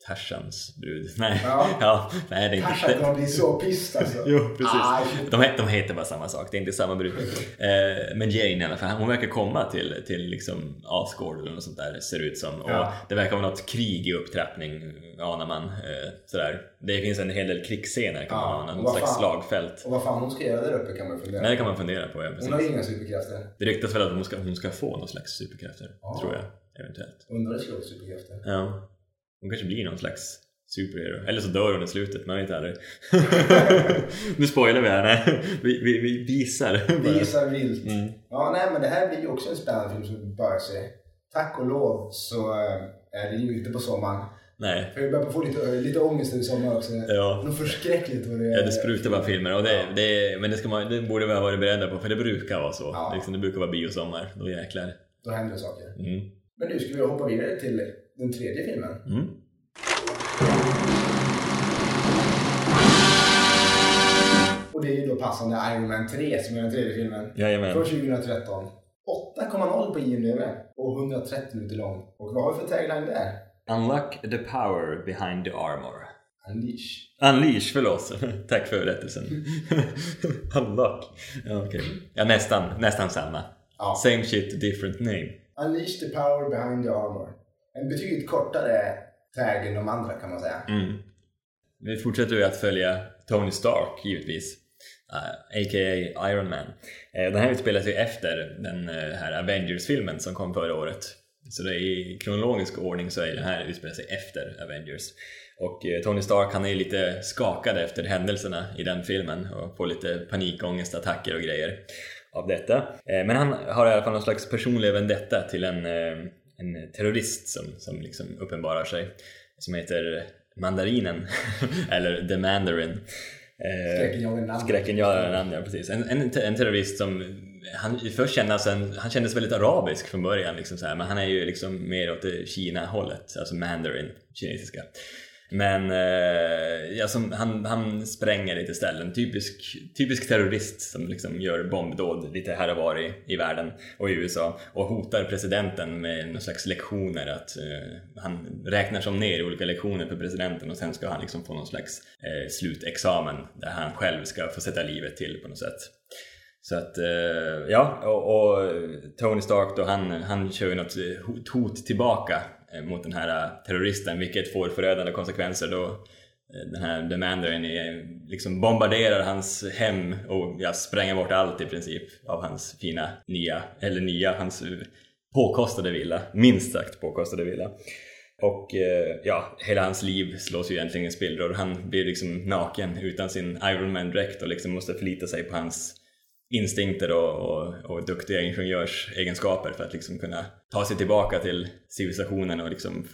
Tarzans brud. Nej, [laughs] Ja. ja, nej det är inte... Tarzan kommer bli så pissed alltså. [laughs] Jo, precis. Ah. De, de heter bara samma sak, det är inte samma brud. Eh, men Jane i alla fall, hon verkar komma till, till liksom Asgård eller något sånt där, ser ut som. Och Ja. det verkar vara något krig i upptrappning, anar man. Eh, sådär. Det finns en hel del krigsscener kan Ja, man ana, något slags fan- slagfält. Och vad fan hon ska göra där uppe kan man fundera Nej, det på. kan man fundera på, ja, Hon precis. har ju inga superkrafter. Det ryktas väl att hon ska, hon ska få någon slags superkrafter, Ja. tror jag. Eventuellt. Undrar om det skulle vara superkrafter. Ja. Hon kanske blir någon slags superhero. Eller så dör hon i slutet, man vet aldrig. [laughs] nu spoilar vi här, nej. Vi, vi, vi visar. bara. Visar vilt. Mm. Ja, nej men det här blir ju också en spännande film som vi bör se. Tack och lov så eh, är det ju inte på sommaren. Nej. För jag börjar få lite, lite ångest i sommar också. Ja. Något förskräckligt vad det är. Ja, det sprutar bara filmer och det, det, men det, ska man, det borde vi ha varit beredda på för det brukar vara så. Ja. Liksom, det brukar vara biosommar, då jäklar. Då händer det saker. Mm. Men nu ska vi hoppa vidare till den tredje filmen. Mm. Och det är ju då passande Iron Man 3 som är den tredje filmen. Jajamän. Från 2013. 8,0 på IMDB och 130 minuter lång. Och vad har vi för tagline där? Unlock the power behind the armor. Unleash. Unleash, förlåt. [laughs] Tack för rättelsen. [laughs] Unlock. Okej. Ja, nästan, nästan samma. Ja. Same shit, different name. Unleash the power behind the armor. En betydligt kortare väg än de andra kan man säga. Mm. Vi fortsätter ju att följa Tony Stark givetvis. Eh, uh, A.k.a. Iron Man. Uh, den här utspelar sig efter den uh, här Avengers-filmen som kom förra året. Så det är i kronologisk ordning så är den här utspelar sig efter Avengers. Och Tony Stark han är lite skakad efter händelserna i den filmen och får lite panikångestattacker och grejer av detta. Men han har i alla fall någon slags personlig vendetta till en, en terrorist som, som liksom uppenbarar sig som heter Mandarinen [laughs] eller The Mandarin. Eh, Skräckenjagande namn. Ja precis. En, en, en terrorist som han först kändes, en, han kändes väldigt arabisk från början liksom så här, men han är ju liksom mer åt Kina-hållet, alltså mandarin, kinesiska. Men eh, ja, som, han, han spränger lite ställen, typisk, typisk terrorist som liksom gör bombdåd lite här och var i, i världen och i USA och hotar presidenten med någon slags lektioner att eh, han räknar som ner olika lektioner för presidenten och sen ska han liksom få någon slags eh, slutexamen där han själv ska få sätta livet till på något sätt. Så att, eh, ja, och, och Tony Stark då, han, han kör ju något hot, tillbaka Eh, mot den här eh, terroristen, vilket får förödande konsekvenser då eh, den här The Mandarin liksom bombarderar hans hem och ja, spränger bort allt i princip av hans fina nya, eller nya, hans påkostade villa, minst sagt påkostade villa. Och ja, hela hans liv slås ju egentligen i spillror. Han blir liksom naken utan sin Iron Man-dräkt och liksom måste förlita sig på hans instinkter och, och, och duktiga ingenjörsegenskaper för att liksom kunna ta sig tillbaka till civilisationen och liksom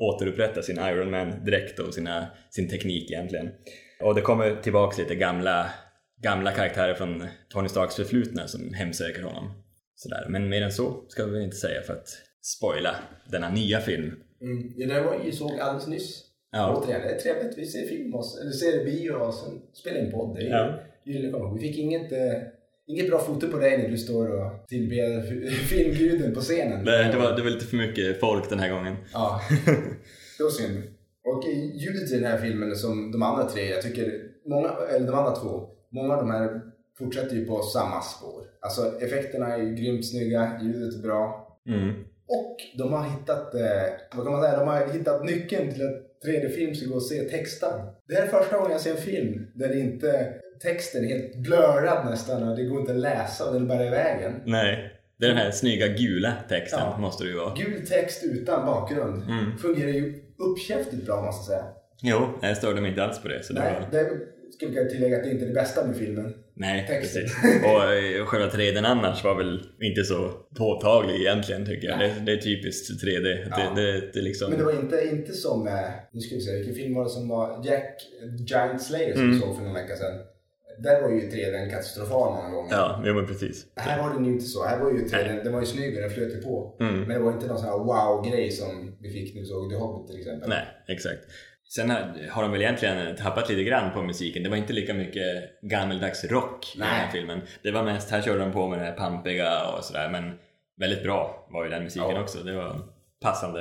återupprätta sin Iron Man-dräkt och sina, sin teknik egentligen. Och det kommer tillbaka lite gamla, gamla karaktärer från Tony Starks förflutna som hemsöker honom. Sådär. Men mer än så ska vi inte säga för att spoila denna nya film. Mm. Ja, det var ju såg alldeles nyss. Ja. Återigen, det är trevligt. Vi ser film och, eller ser bio och sen spelar in podd. Det är Ja. Vi fick inget, eh, inget bra foto på dig när du står och tillber [laughs] filmguden på scenen. Det, det, var, det var lite för mycket folk den här gången. Ja, [laughs] det var synd. Och ljudet i den här filmen som de andra tre, jag tycker, många, eller de andra två, många av de här fortsätter ju på samma spår. Alltså effekterna är ju grymt snygga, ljudet är bra. Mm. Och de har hittat, eh, vad kan man säga, de har hittat nyckeln till att 3D-film ska gå att se texten. Det här är första gången jag ser en film där det inte, texten är helt blurrad nästan och det går inte att läsa och den är bara i vägen. Nej, det är den här snygga gula texten Ja. måste det ju vara. Gul text utan bakgrund Mm. fungerar ju uppkäftigt bra måste jag säga. Jo, jag störde mig inte alls på det. Så det Nej, var... det, ska vi tillägga att det inte är det bästa med filmen. Nej, Texten. precis. Och eh, själva 3D annars var väl inte så påtaglig egentligen tycker jag. Det, det är typiskt 3D. Ja. Det, det, liksom... Men det var inte, inte som, eh, nu ska vi se, vilken film var det som var Jack Giant Slayer som Mm. vi såg för någon vecka sedan. Där var ju 3D katastrofal många gånger. Ja, jo, men precis. Här var den ju inte så. Här var ju 3D, den var ju snygg och den flöt ju på. Mm. Men det var inte någon sån här wow-grej som vi fick när vi såg The Hobbit till exempel. Nej, exakt. Sen har, har de väl egentligen tappat lite grann på musiken. Det var inte lika mycket gammeldags rock i den här Nej. filmen. Det var mest, här körde de på med det här pampiga och sådär men väldigt bra var ju den musiken Ja. också. Det var passande.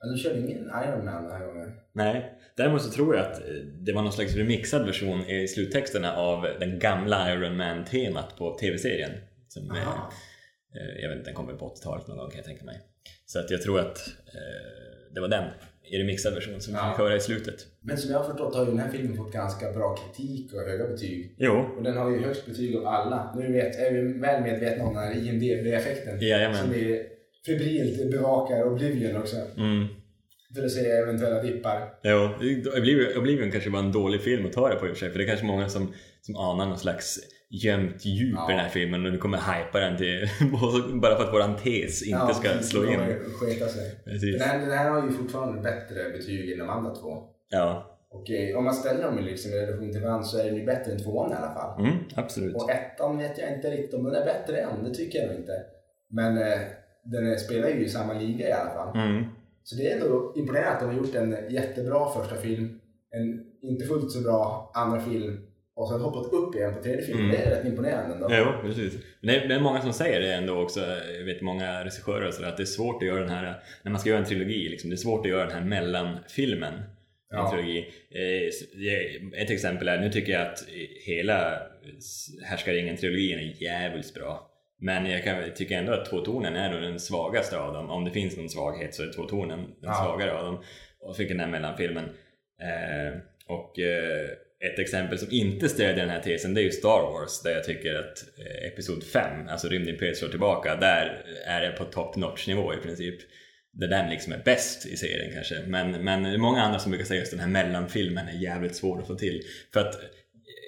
Men de körde ingen Iron Man den här gången. Nej, däremot så tror jag att eh, det var någon slags remixad version i sluttexterna av den gamla Iron Man-temat på tv-serien. Som, eh, Aha. eh, jag vet inte, den kommer på 80-talet någon gång kan jag tänka mig. Så att jag tror att eh, det var den i remixad version som vi Ja. fick höra i slutet. Men som jag har förstått har ju den här filmen fått ganska bra kritik och höga betyg. Jo, Och den har ju högst betyg av alla. Nu vet, är vi väl medvetna om den här IMDB-effekten. Jajamän. Som vi febrilt bevakar Oblivion också. mm. För att se eventuella dippar. Jo, Oblivion, kanske var en dålig film att ta det på i och för sig, för det är kanske många som, som anar någon slags gömt djup Ja. i den här filmen och nu kommer hypa den till, [laughs] bara för att våran tes inte ska precis. slå in. Sketa sig. Precis. Den här, den här har ju fortfarande bättre betyg än de andra två. Ja, Och eh, om man ställer dem i liksom i relation till varandra så är den ju bättre än tvåan i alla fall. mm, absolut. Och ettan vet jag inte riktigt om den är bättre än, det tycker jag nog inte. Men eh, den spelar ju i samma liga i alla fall. Mm. Så det är ändå imponerande att de har gjort en jättebra första film, en inte fullt så bra andra film och sen hoppat upp igen på tredje film. Mm. Det är rätt imponerande ändå. Jo, precis. Men det är, det är många som säger det ändå också, jag vet många regissörer och sådär, att det är svårt att göra den här, när man ska göra en trilogi, liksom, det är svårt att göra den här mellanfilmen i en Ja. trilogi. Eh, Ett exempel är, nu tycker jag att hela Härskaringen-trilogin är jävligt bra. Men jag kan, tycker ändå att Tvåtornen är nog den svagaste av dem. Om det finns någon svaghet så är Tvåtornen den Ja. svagare av dem. Och fick den här mellanfilmen. Eh, och eh, ett exempel som inte stödjer den här tesen det är ju Star Wars där jag tycker att eh, Episod 5, alltså Rymdimperiet slår tillbaka, där är det på top notch nivå i princip. Där den liksom är bäst i serien kanske. Men, men det är många andra som brukar säga just den här mellanfilmen är jävligt svår att få till. För att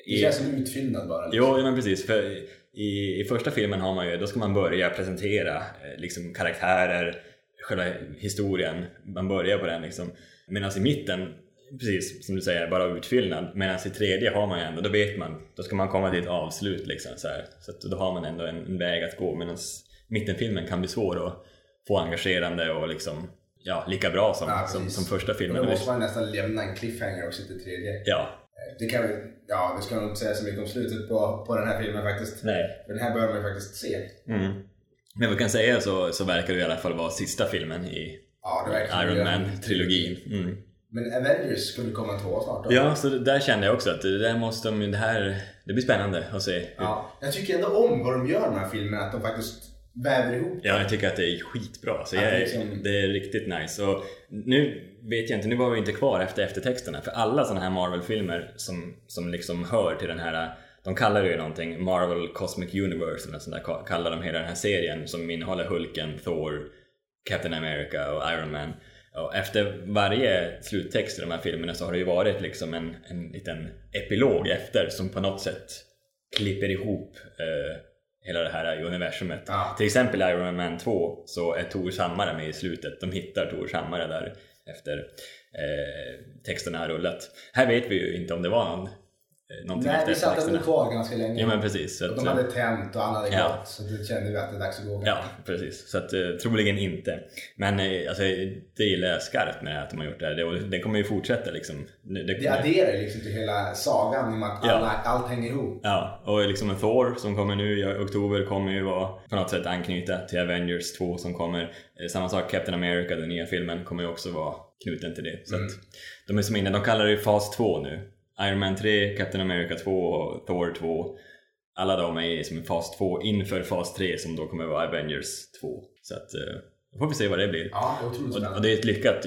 Det känns som utfyllnad bara. Jo, ja, men precis. För i, I första filmen har man ju, då ska man börja presentera eh, liksom, karaktärer, själva historien. Man börjar på den liksom. Medan i mitten, precis som du säger, bara utfyllnad. Medan i tredje har man ju ändå, då vet man, då ska man komma till ett avslut liksom. Så, här. så att då har man ändå en, en väg att gå. Medan mittenfilmen kan bli svår att få engagerande och liksom, ja, lika bra som, Ja, som, som första Och filmen. då måste man nästan lämna en cliffhanger också till tredje. Ja, Det kan vi, ja, det ska nog inte säga så mycket om slutet på, på den här filmen faktiskt. nej. För den här bör man faktiskt se. Mm. Men vi kan säga så, så verkar det i alla fall vara sista filmen i Ja, Iron Man-trilogin. Mm. Men Avengers skulle komma en tvåa snart då. Ja, så det- där kände jag också att det där måste de, det här, det blir spännande att se. Ja, jag tycker ändå om vad de gör med de här filmerna, att de faktiskt väver ihop. Ja, jag tycker att det är skitbra. Så Ja, jag, det är är- liksom- det är riktigt nice. Och nu vet jag inte, nu var vi inte kvar efter eftertexterna. För alla sådana här Marvel-filmer som, som liksom hör till den här, de kallar det ju någonting, Marvel Cosmic Universe eller sånt där, kallar de hela den här serien som innehåller Hulken, Thor, Captain America och Iron Man. Och efter varje sluttext i de här filmerna så har det ju varit liksom en, en liten epilog efter som på något sätt klipper ihop eh, hela det här universumet. Ja. Till exempel Iron Man 2 så är Tors hammare med i slutet. De hittar Tors hammare där efter eh, texterna har rullat. Här vet vi ju inte om det var någon, någonting Nej, vi satt ändå kvar ganska länge. Ja men precis. Så att, de hade tänt och han hade Ja. gått, så då kände vi att det är dags att gå. Ja, precis. Så att, eh, troligen inte. Men eh, alltså, det gillar jag skarpt med det här att de har gjort det här. Det, det kommer ju fortsätta liksom. Det, det Det kommer, adderar liksom till hela sagan om att Ja. alla, allt hänger ihop. Ja, och liksom Thor som kommer nu i oktober kommer ju vara på något sätt anknyta till Avengers 2 som kommer. Eh, Samma sak Captain America, den nya filmen, kommer ju också vara knuten till det. Så Mm. att de är som inne, de kallar det ju fas 2 nu. Iron Man 3, Captain America 2 och Thor 2. Alla de är som en fas 2 inför fas 3 som då kommer vara Avengers 2. Så att, eh, då får vi se vad det blir. Ja, det Och, det är ett lyckat,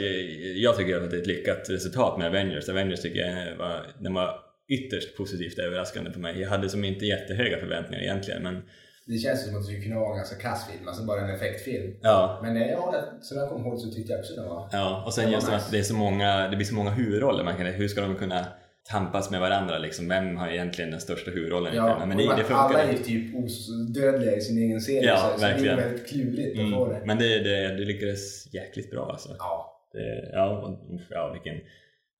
jag tycker att det är ett lyckat resultat med Avengers. Avengers tycker jag var, den var ytterst positivt överraskande för mig. Jag hade som inte jättehöga förväntningar egentligen men Det känns som att det skulle kunna vara en ganska kass film, alltså bara en effektfilm. ja. Men eh, ja, som jag kommer ihåg så tyckte jag också den var... Ja, och sen just nice. att det är så många, det blir så många huvudroller. Man kan, hur ska de kunna tampas med varandra liksom. Vem har egentligen den största huvudrollen Ja? Men det, det funkar. alla är typ odödliga i sin egen serie. Ja, så, så det är väldigt klurigt att få Mm. det. Men det, det, det lyckades jäkligt bra alltså. Ja, Det, ja, ja, vilken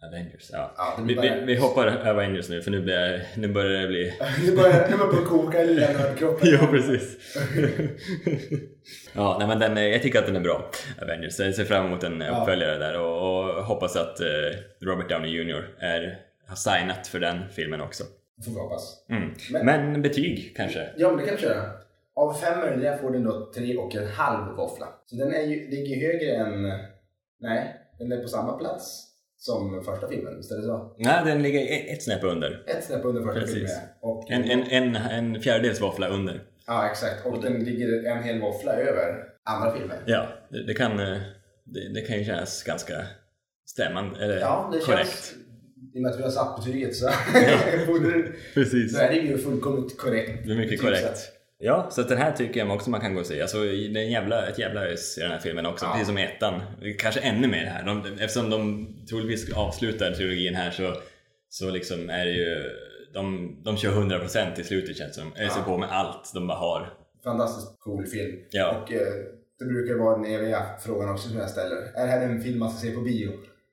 Avengers. Ja. ja det Vi, vi, vi hoppar Avengers nu för nu, blir nu börjar det bli... [laughs] Nu börjar nu börjar det koka i lilla nördkroppen. [laughs] jo, precis. [laughs] ja, nej, men den, är- jag tycker att den är bra, Avengers. Jag ser fram emot en Ja. uppföljare där och, och hoppas att eh, Robert Downey Jr. Är, har signat för den filmen också. Får vi hoppas. Mm. Men- Men betyg kanske? Ja, men det kan vi köra. Av femmor där får den då tre och en halv våffla. Så den är ju, ligger högre än... Nej, den är på samma plats som första filmen. Visst är det så? Nej, den ligger ett, snäpp under. Ett snäpp under första Precis. filmen. Och, En, en, en, en fjärdedels våffla under. Ja, exakt. Och den ligger en hel våffla över andra filmen. Ja, det, det, kan, eh, det, det kan ju kännas ganska stämmande, eller Ja, det korrekt. känns... I och med att vi har satt betyget så. [laughs] Precis. Då är det ju fullkomligt korrekt. Det är mycket korrekt. Ja, så den här tycker jag också man kan gå och se. Alltså, det är en jävla, ett jävla ös i den här filmen också, Ja. precis som i ettan. Kanske ännu mer här. De, eftersom de troligtvis avslutar trilogin här så, så liksom är det ju... De, de kör 100% i slutet känns det som. Öser Ja. på med allt de bara har. Fantastiskt cool film. Ja. Och eh, det brukar vara den eviga frågan också som jag ställer. Är det här en film man ska se på bio?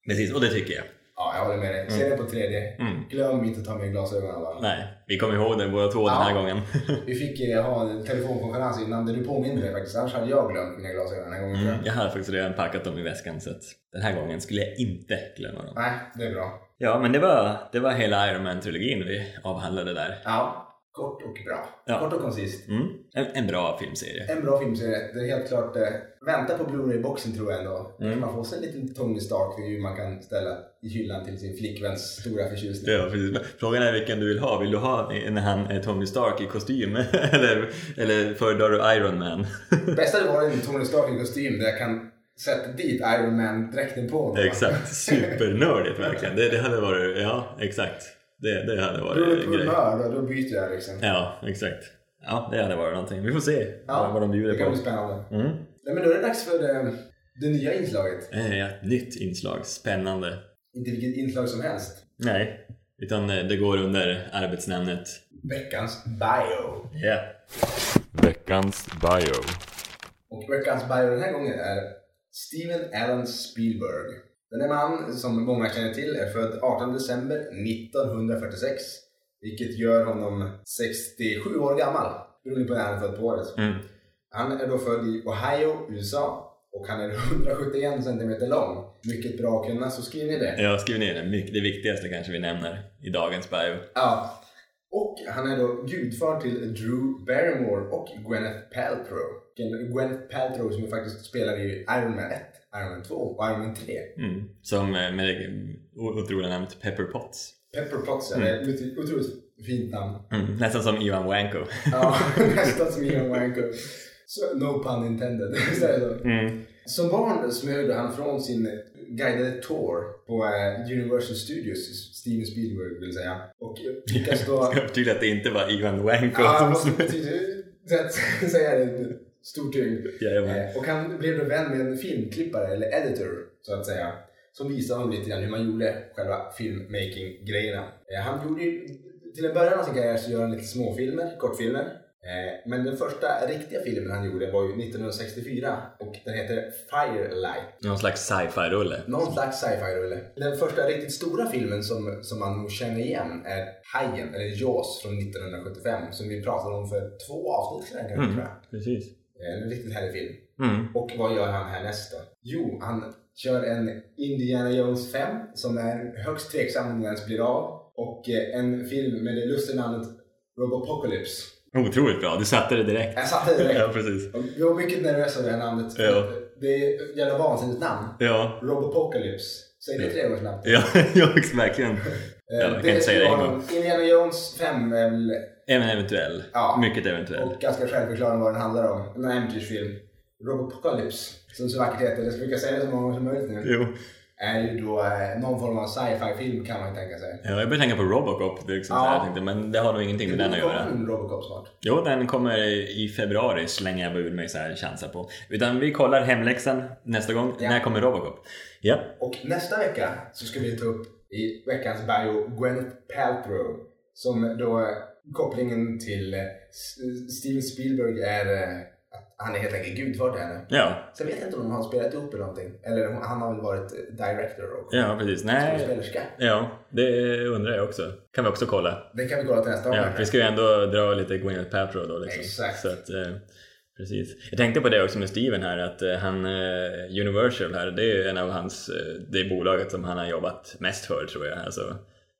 Precis, och det tycker jag. Ja, jag håller med dig. Se den på 3D. Mm. Glöm inte att ta med glasögonen bara. Nej, vi kommer ihåg det båda två den här Ja. gången. [laughs] Vi fick eh, ha en telefonkonferens innan där du påminde mig faktiskt. Annars hade jag glömt mina glasögon den här gången. Mm, jag. jag hade faktiskt redan packat dem i väskan så att den här gången skulle jag inte glömma dem. Nej, det är bra. Ja, men det var, det var hela Iron Man-trilogin vi avhandlade där. Ja, kort och bra. Ja. Kort och koncist. Mm. En, en bra filmserie. En bra filmserie. Det är helt klart... Eh, vänta på Blu-ray-boxen tror jag ändå. Mm. kan man få sig en liten Tony Stark man kan ställa i hyllan till sin flickväns stora förtjusning. Ja, precis. Frågan är vilken du vill ha. Vill du ha när han är Tony Stark i kostym? [laughs] eller, eller föredrar du Iron Man? [laughs] Bästa det var en Tony Stark i kostym där jag kan sätta dit Iron Man-dräkten på exakt. Supernördigt verkligen. Det, det hade varit, ja exakt. Det, det hade Beror det varit på en grej. humör då, då byter jag liksom. Ja, exakt. Ja, det hade varit någonting. Vi får se vad, vad de det bjuder kan på. bli spännande. Mm. Nej, men då är det dags för det, det nya inslaget. Eh, Ett nytt inslag. Spännande. Inte vilket inslag som helst. Nej, utan eh, det går under arbetsnamnet Veckans bio. Ja. Veckans bio. Och veckans bio den här gången är Steven Allen Spielberg. Den här man som många känner till är född 18 december 1946. Vilket gör honom 67 år gammal. Beroende på när han är född på året. Mm. Han är då född i Ohio, USA. Och han är [laughs] 171 cm lång. Mycket bra att kunna, så skriv ner det. Jag har skrivit ner det, mycket- det viktigaste kanske vi nämner i dagens bio. Ja. Och han är då gudfar till Drew Barrymore och Gwyneth Paltrow. Gwyneth Paltrow som faktiskt spelar i Iron Man 1, Iron Man 2 och Iron Man 3. Mm. Som eh, med det otroliga namnet Pepper Potts. Pepper Potts, mm. är ett otroligt fint namn. Mm. Nästan som Ivan Wanko. [laughs] Ja, nästan som Ian Wanko. Så, no pun intended. [laughs] Mm. Som barn smög han från sin guidade tour på eh, Universal Studios, Steven Spielberg vill säga. Och lyckas då... [laughs] Ska jag förtydliga att det inte var Ivan Wanko ja, som måste säga det stor tyngd. Eh, Och han blev då vän med en filmklippare, eller editor, så att säga. Som visade honom lite grann hur man gjorde själva filmmaking-grejerna. Eh, Han gjorde ju, till en början av sin karriär så gör han lite småfilmer, kortfilmer. Eh, Men den första riktiga filmen han gjorde var ju 1964 och den heter Firelight. Någon slags sci-fi-rulle. Någon slags sci-fi-rulle. Den första riktigt stora filmen som, som man nog känner igen är Hajen, eller Jaws från 1975 som vi pratade om för två avsnitt sedan kanske, Mm. tror jag. Precis. Eh, En riktigt härlig film. Mm. Och vad gör han härnäst då? Jo, han kör en Indiana Jones 5 som är högst tveksam om den ens blir av. Och eh, en film med det lustiga namnet Robopocalypse. Otroligt bra, du satte det direkt. Jag satte det direkt. [laughs] Ja, precis. Vi var mycket nervösa över det här namnet. Ja. Det är ett jävla vansinnigt namn. Ja, Robopocalypse. Säg det tre gånger snabbt. ja, [laughs] ja verkligen. Eh, jag kan inte säga det en gång. Indiana Jones 5 är väl Även eventuell. Ja. Mycket eventuell. och ganska självförklarande vad den handlar om. En äventyrsfilm. Robopocalypse, som så vackert heter. Jag ska försöka säga det så många gånger som möjligt nu. Jo. är ju då eh, någon form av sci-fi film kan man ju tänka sig. Ja, jag började tänka på Robocop, liksom, Ja. så jag tänkte, men det har nog ingenting med den att Det kommer göra. en Robocop snart. Jo, den kommer i februari slänger jag ur mig så här chansar på. Utan vi kollar hemläxan nästa gång. Ja. När kommer Robocop? Ja. Och nästa vecka så ska vi ta upp i veckans bio Gwyneth Paltrow. Som då kopplingen till eh, Steven Spielberg är eh, att han är helt enkelt gudfar till henne. Ja, Sen vet jag inte om de har spelat ihop eller någonting. Eller han har väl varit eh, director och ja precis. Nej, skådespelerska. ja, det undrar jag också. Kan vi också kolla. Det kan vi kolla till nästa gång. Ja, vi ska ju ändå dra lite Gwyneth Paltrow då liksom. Exakt. Så att, eh, precis. Jag tänkte på det också med Steven här att han, Universal här, det är en av hans, det bolaget som han har jobbat mest för tror jag. Alltså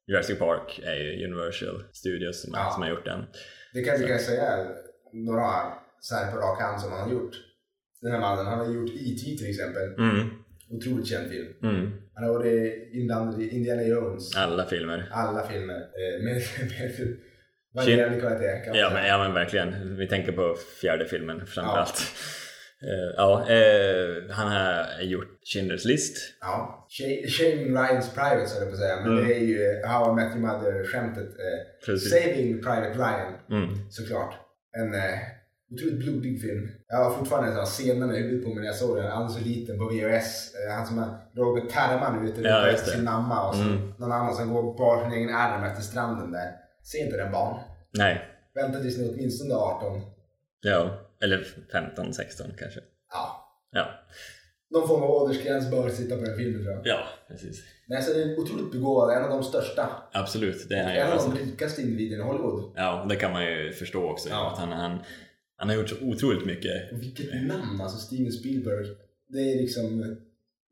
Jurassic Park är ju Universal Studios som, Ja. som har gjort den. Det kan vi kan säga några så här på rak hand som han har gjort. Den här mannen, han har gjort E.T. till exempel. Mm, Otroligt känd film. mm. Han har varit inblandad i Indiana Jones. Alla filmer. Alla filmer. eh, Med, med varierande kvalitet Ja men, ja men verkligen. Vi tänker på fjärde filmen framförallt. Eh, ja, eh, han har gjort Schindler's list. Ja. Sh- Shaving Ryans Private höll jag på att säga. Men Mm. det är ju How I Met Your Mother-skämtet. Eh, Precis. Saving Private Ryan. Mm. Såklart. En eh, otroligt blodig film. Jag har fortfarande så här i huvudet på mig när jag såg den. Alldeles så liten på VHS. Eh, han som har Robert Terman ute Ja, det. sin mamma och så Mm. någon annan som går på sin egen arm efter stranden där. Se inte den barn. Nej. Vänta tills ni är åtminstone 18. Ja. Eller 15, 16 kanske. Ja. Ja. Någon form av åldersgräns bör sitta på den filmen tror jag. Ja, precis. Nej, så det är otroligt begåvad. En av de största. Absolut, det är. En av Alltså. de rikaste individerna i Hollywood. Ja, det kan man ju förstå också. Ja. Att han, han, han har gjort så otroligt mycket. Och vilket namn! Alltså Steven Spielberg. Det är liksom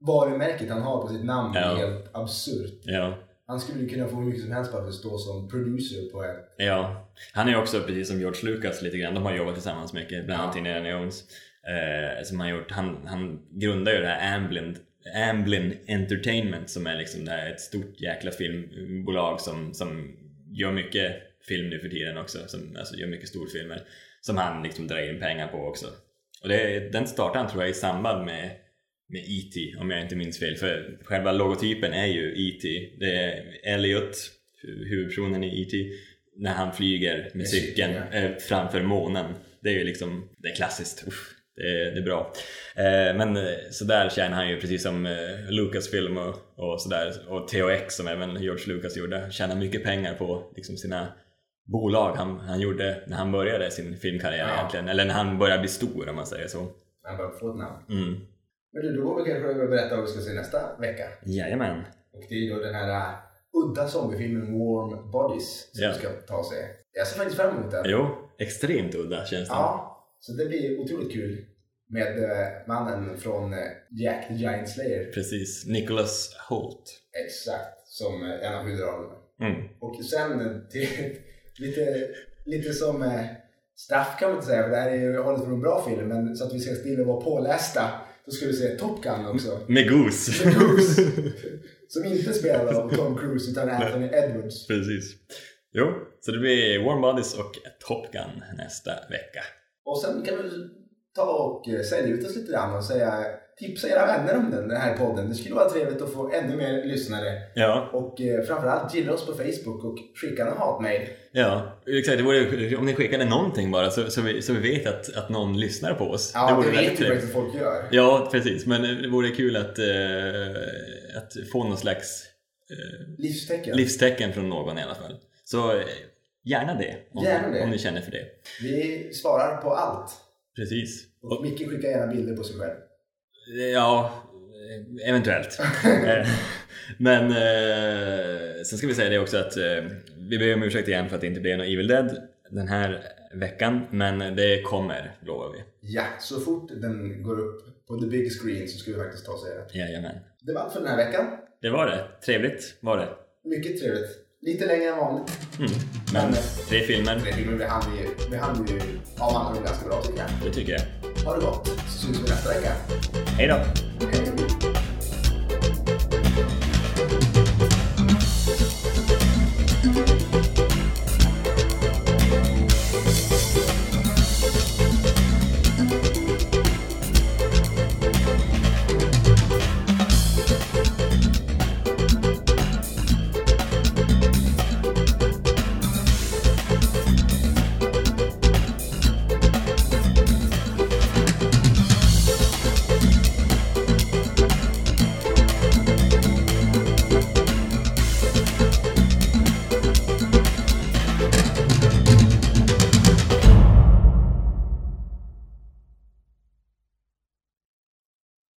varumärket han har på sitt namn Ja. är helt absurt. Ja. Han skulle kunna få hur mycket som helst bara för att stå som producer på ett... Ja, han är ju också precis som George Lucas lite grann. De har jobbat tillsammans mycket, bland annat Ja. Indiana Jones. Eh, som han, gjort. Han, han grundar ju det här Amblin, Amblin Entertainment som är liksom det här ett stort jäkla filmbolag som, som gör mycket film nu för tiden också. Som alltså, gör mycket storfilmer. Som han liksom drar in pengar på också. Och det, den startade han tror jag i samband med med E.T. om jag inte minns fel. För själva logotypen är ju E.T. Det är Elliot, hu- huvudpersonen i E.T. När han flyger med cykeln eh, framför månen. Det är ju liksom, det är klassiskt. Uff, det, är, det är bra. Eh, men eh, så där tjänar han ju precis som eh, Lucasfilm och, och sådär. Och THX som även George Lucas gjorde. Tjänar mycket pengar på liksom sina bolag han, han gjorde när han började sin filmkarriär Ja. egentligen. Eller när han började bli stor om man säger så. Han bör få ett namn. Mm. Men du, då går vi kanske över och berätta vad vi ska se nästa vecka. Jajamän. Och det är ju då den här uh, udda zombiefilmen Warm Bodies som Ja. vi ska ta och se. Jag ser faktiskt fram emot den. Jo, extremt udda känns det. Ja, så det blir otroligt kul med eh, mannen från eh, Jack the Giant Slayer. Precis, Nicholas Holt. Exakt, som en av huvudrollerna. Mm. Och sen till, lite, lite som straff kan man inte säga, för det här är ju hållet för en bra film, men så att vi ska stilla och vara pålästa, då ska vi se Top Gun också. Med Goose. Med Goose. Som inte spelar av Tom Cruise utan Anthony Edwards. Precis. Jo, så det blir Warm Bodies och Top Gun nästa vecka. Och sen kan vi ta och eh, sälja ut oss lite grann och säga tipsa era vänner om den, den här podden. Det skulle vara trevligt att få ännu mer lyssnare. Ja, Och eh, framförallt gilla oss på Facebook och skicka en hatmail. ja. Exakt, det vore, om ni skickade någonting bara så, så, vi, så vi vet att, att någon lyssnar på oss. Ja, det, vore vet väldigt ju faktiskt folk gör. Ja, precis. Men det vore kul att, eh, att få någon slags eh, Livstecken. livstecken från någon i alla fall. Så eh, gärna det. Om, Gärna det. om ni känner för det. Vi svarar på allt. Precis. Och Micke skickar gärna bilder på sig själv. Ja, eventuellt. [laughs] Eh, Men eh, sen ska vi säga det också att eh, vi ber om ursäkt igen för att det inte blev någon Evil Dead den här veckan. Men det kommer, lovar vi. Ja, så fort den går upp på the big screen så ska vi faktiskt ta och se det. Jajamän. Det var allt för den här veckan. Det var det. Trevligt var det. Mycket trevligt. Lite längre än vanligt. Mm. Men Men- tre filmer, filmen behann vi, behann vi av andra ganska bra tycker jag. det tycker jag. Ha det gott, så syns vi nästa vecka. Hej då!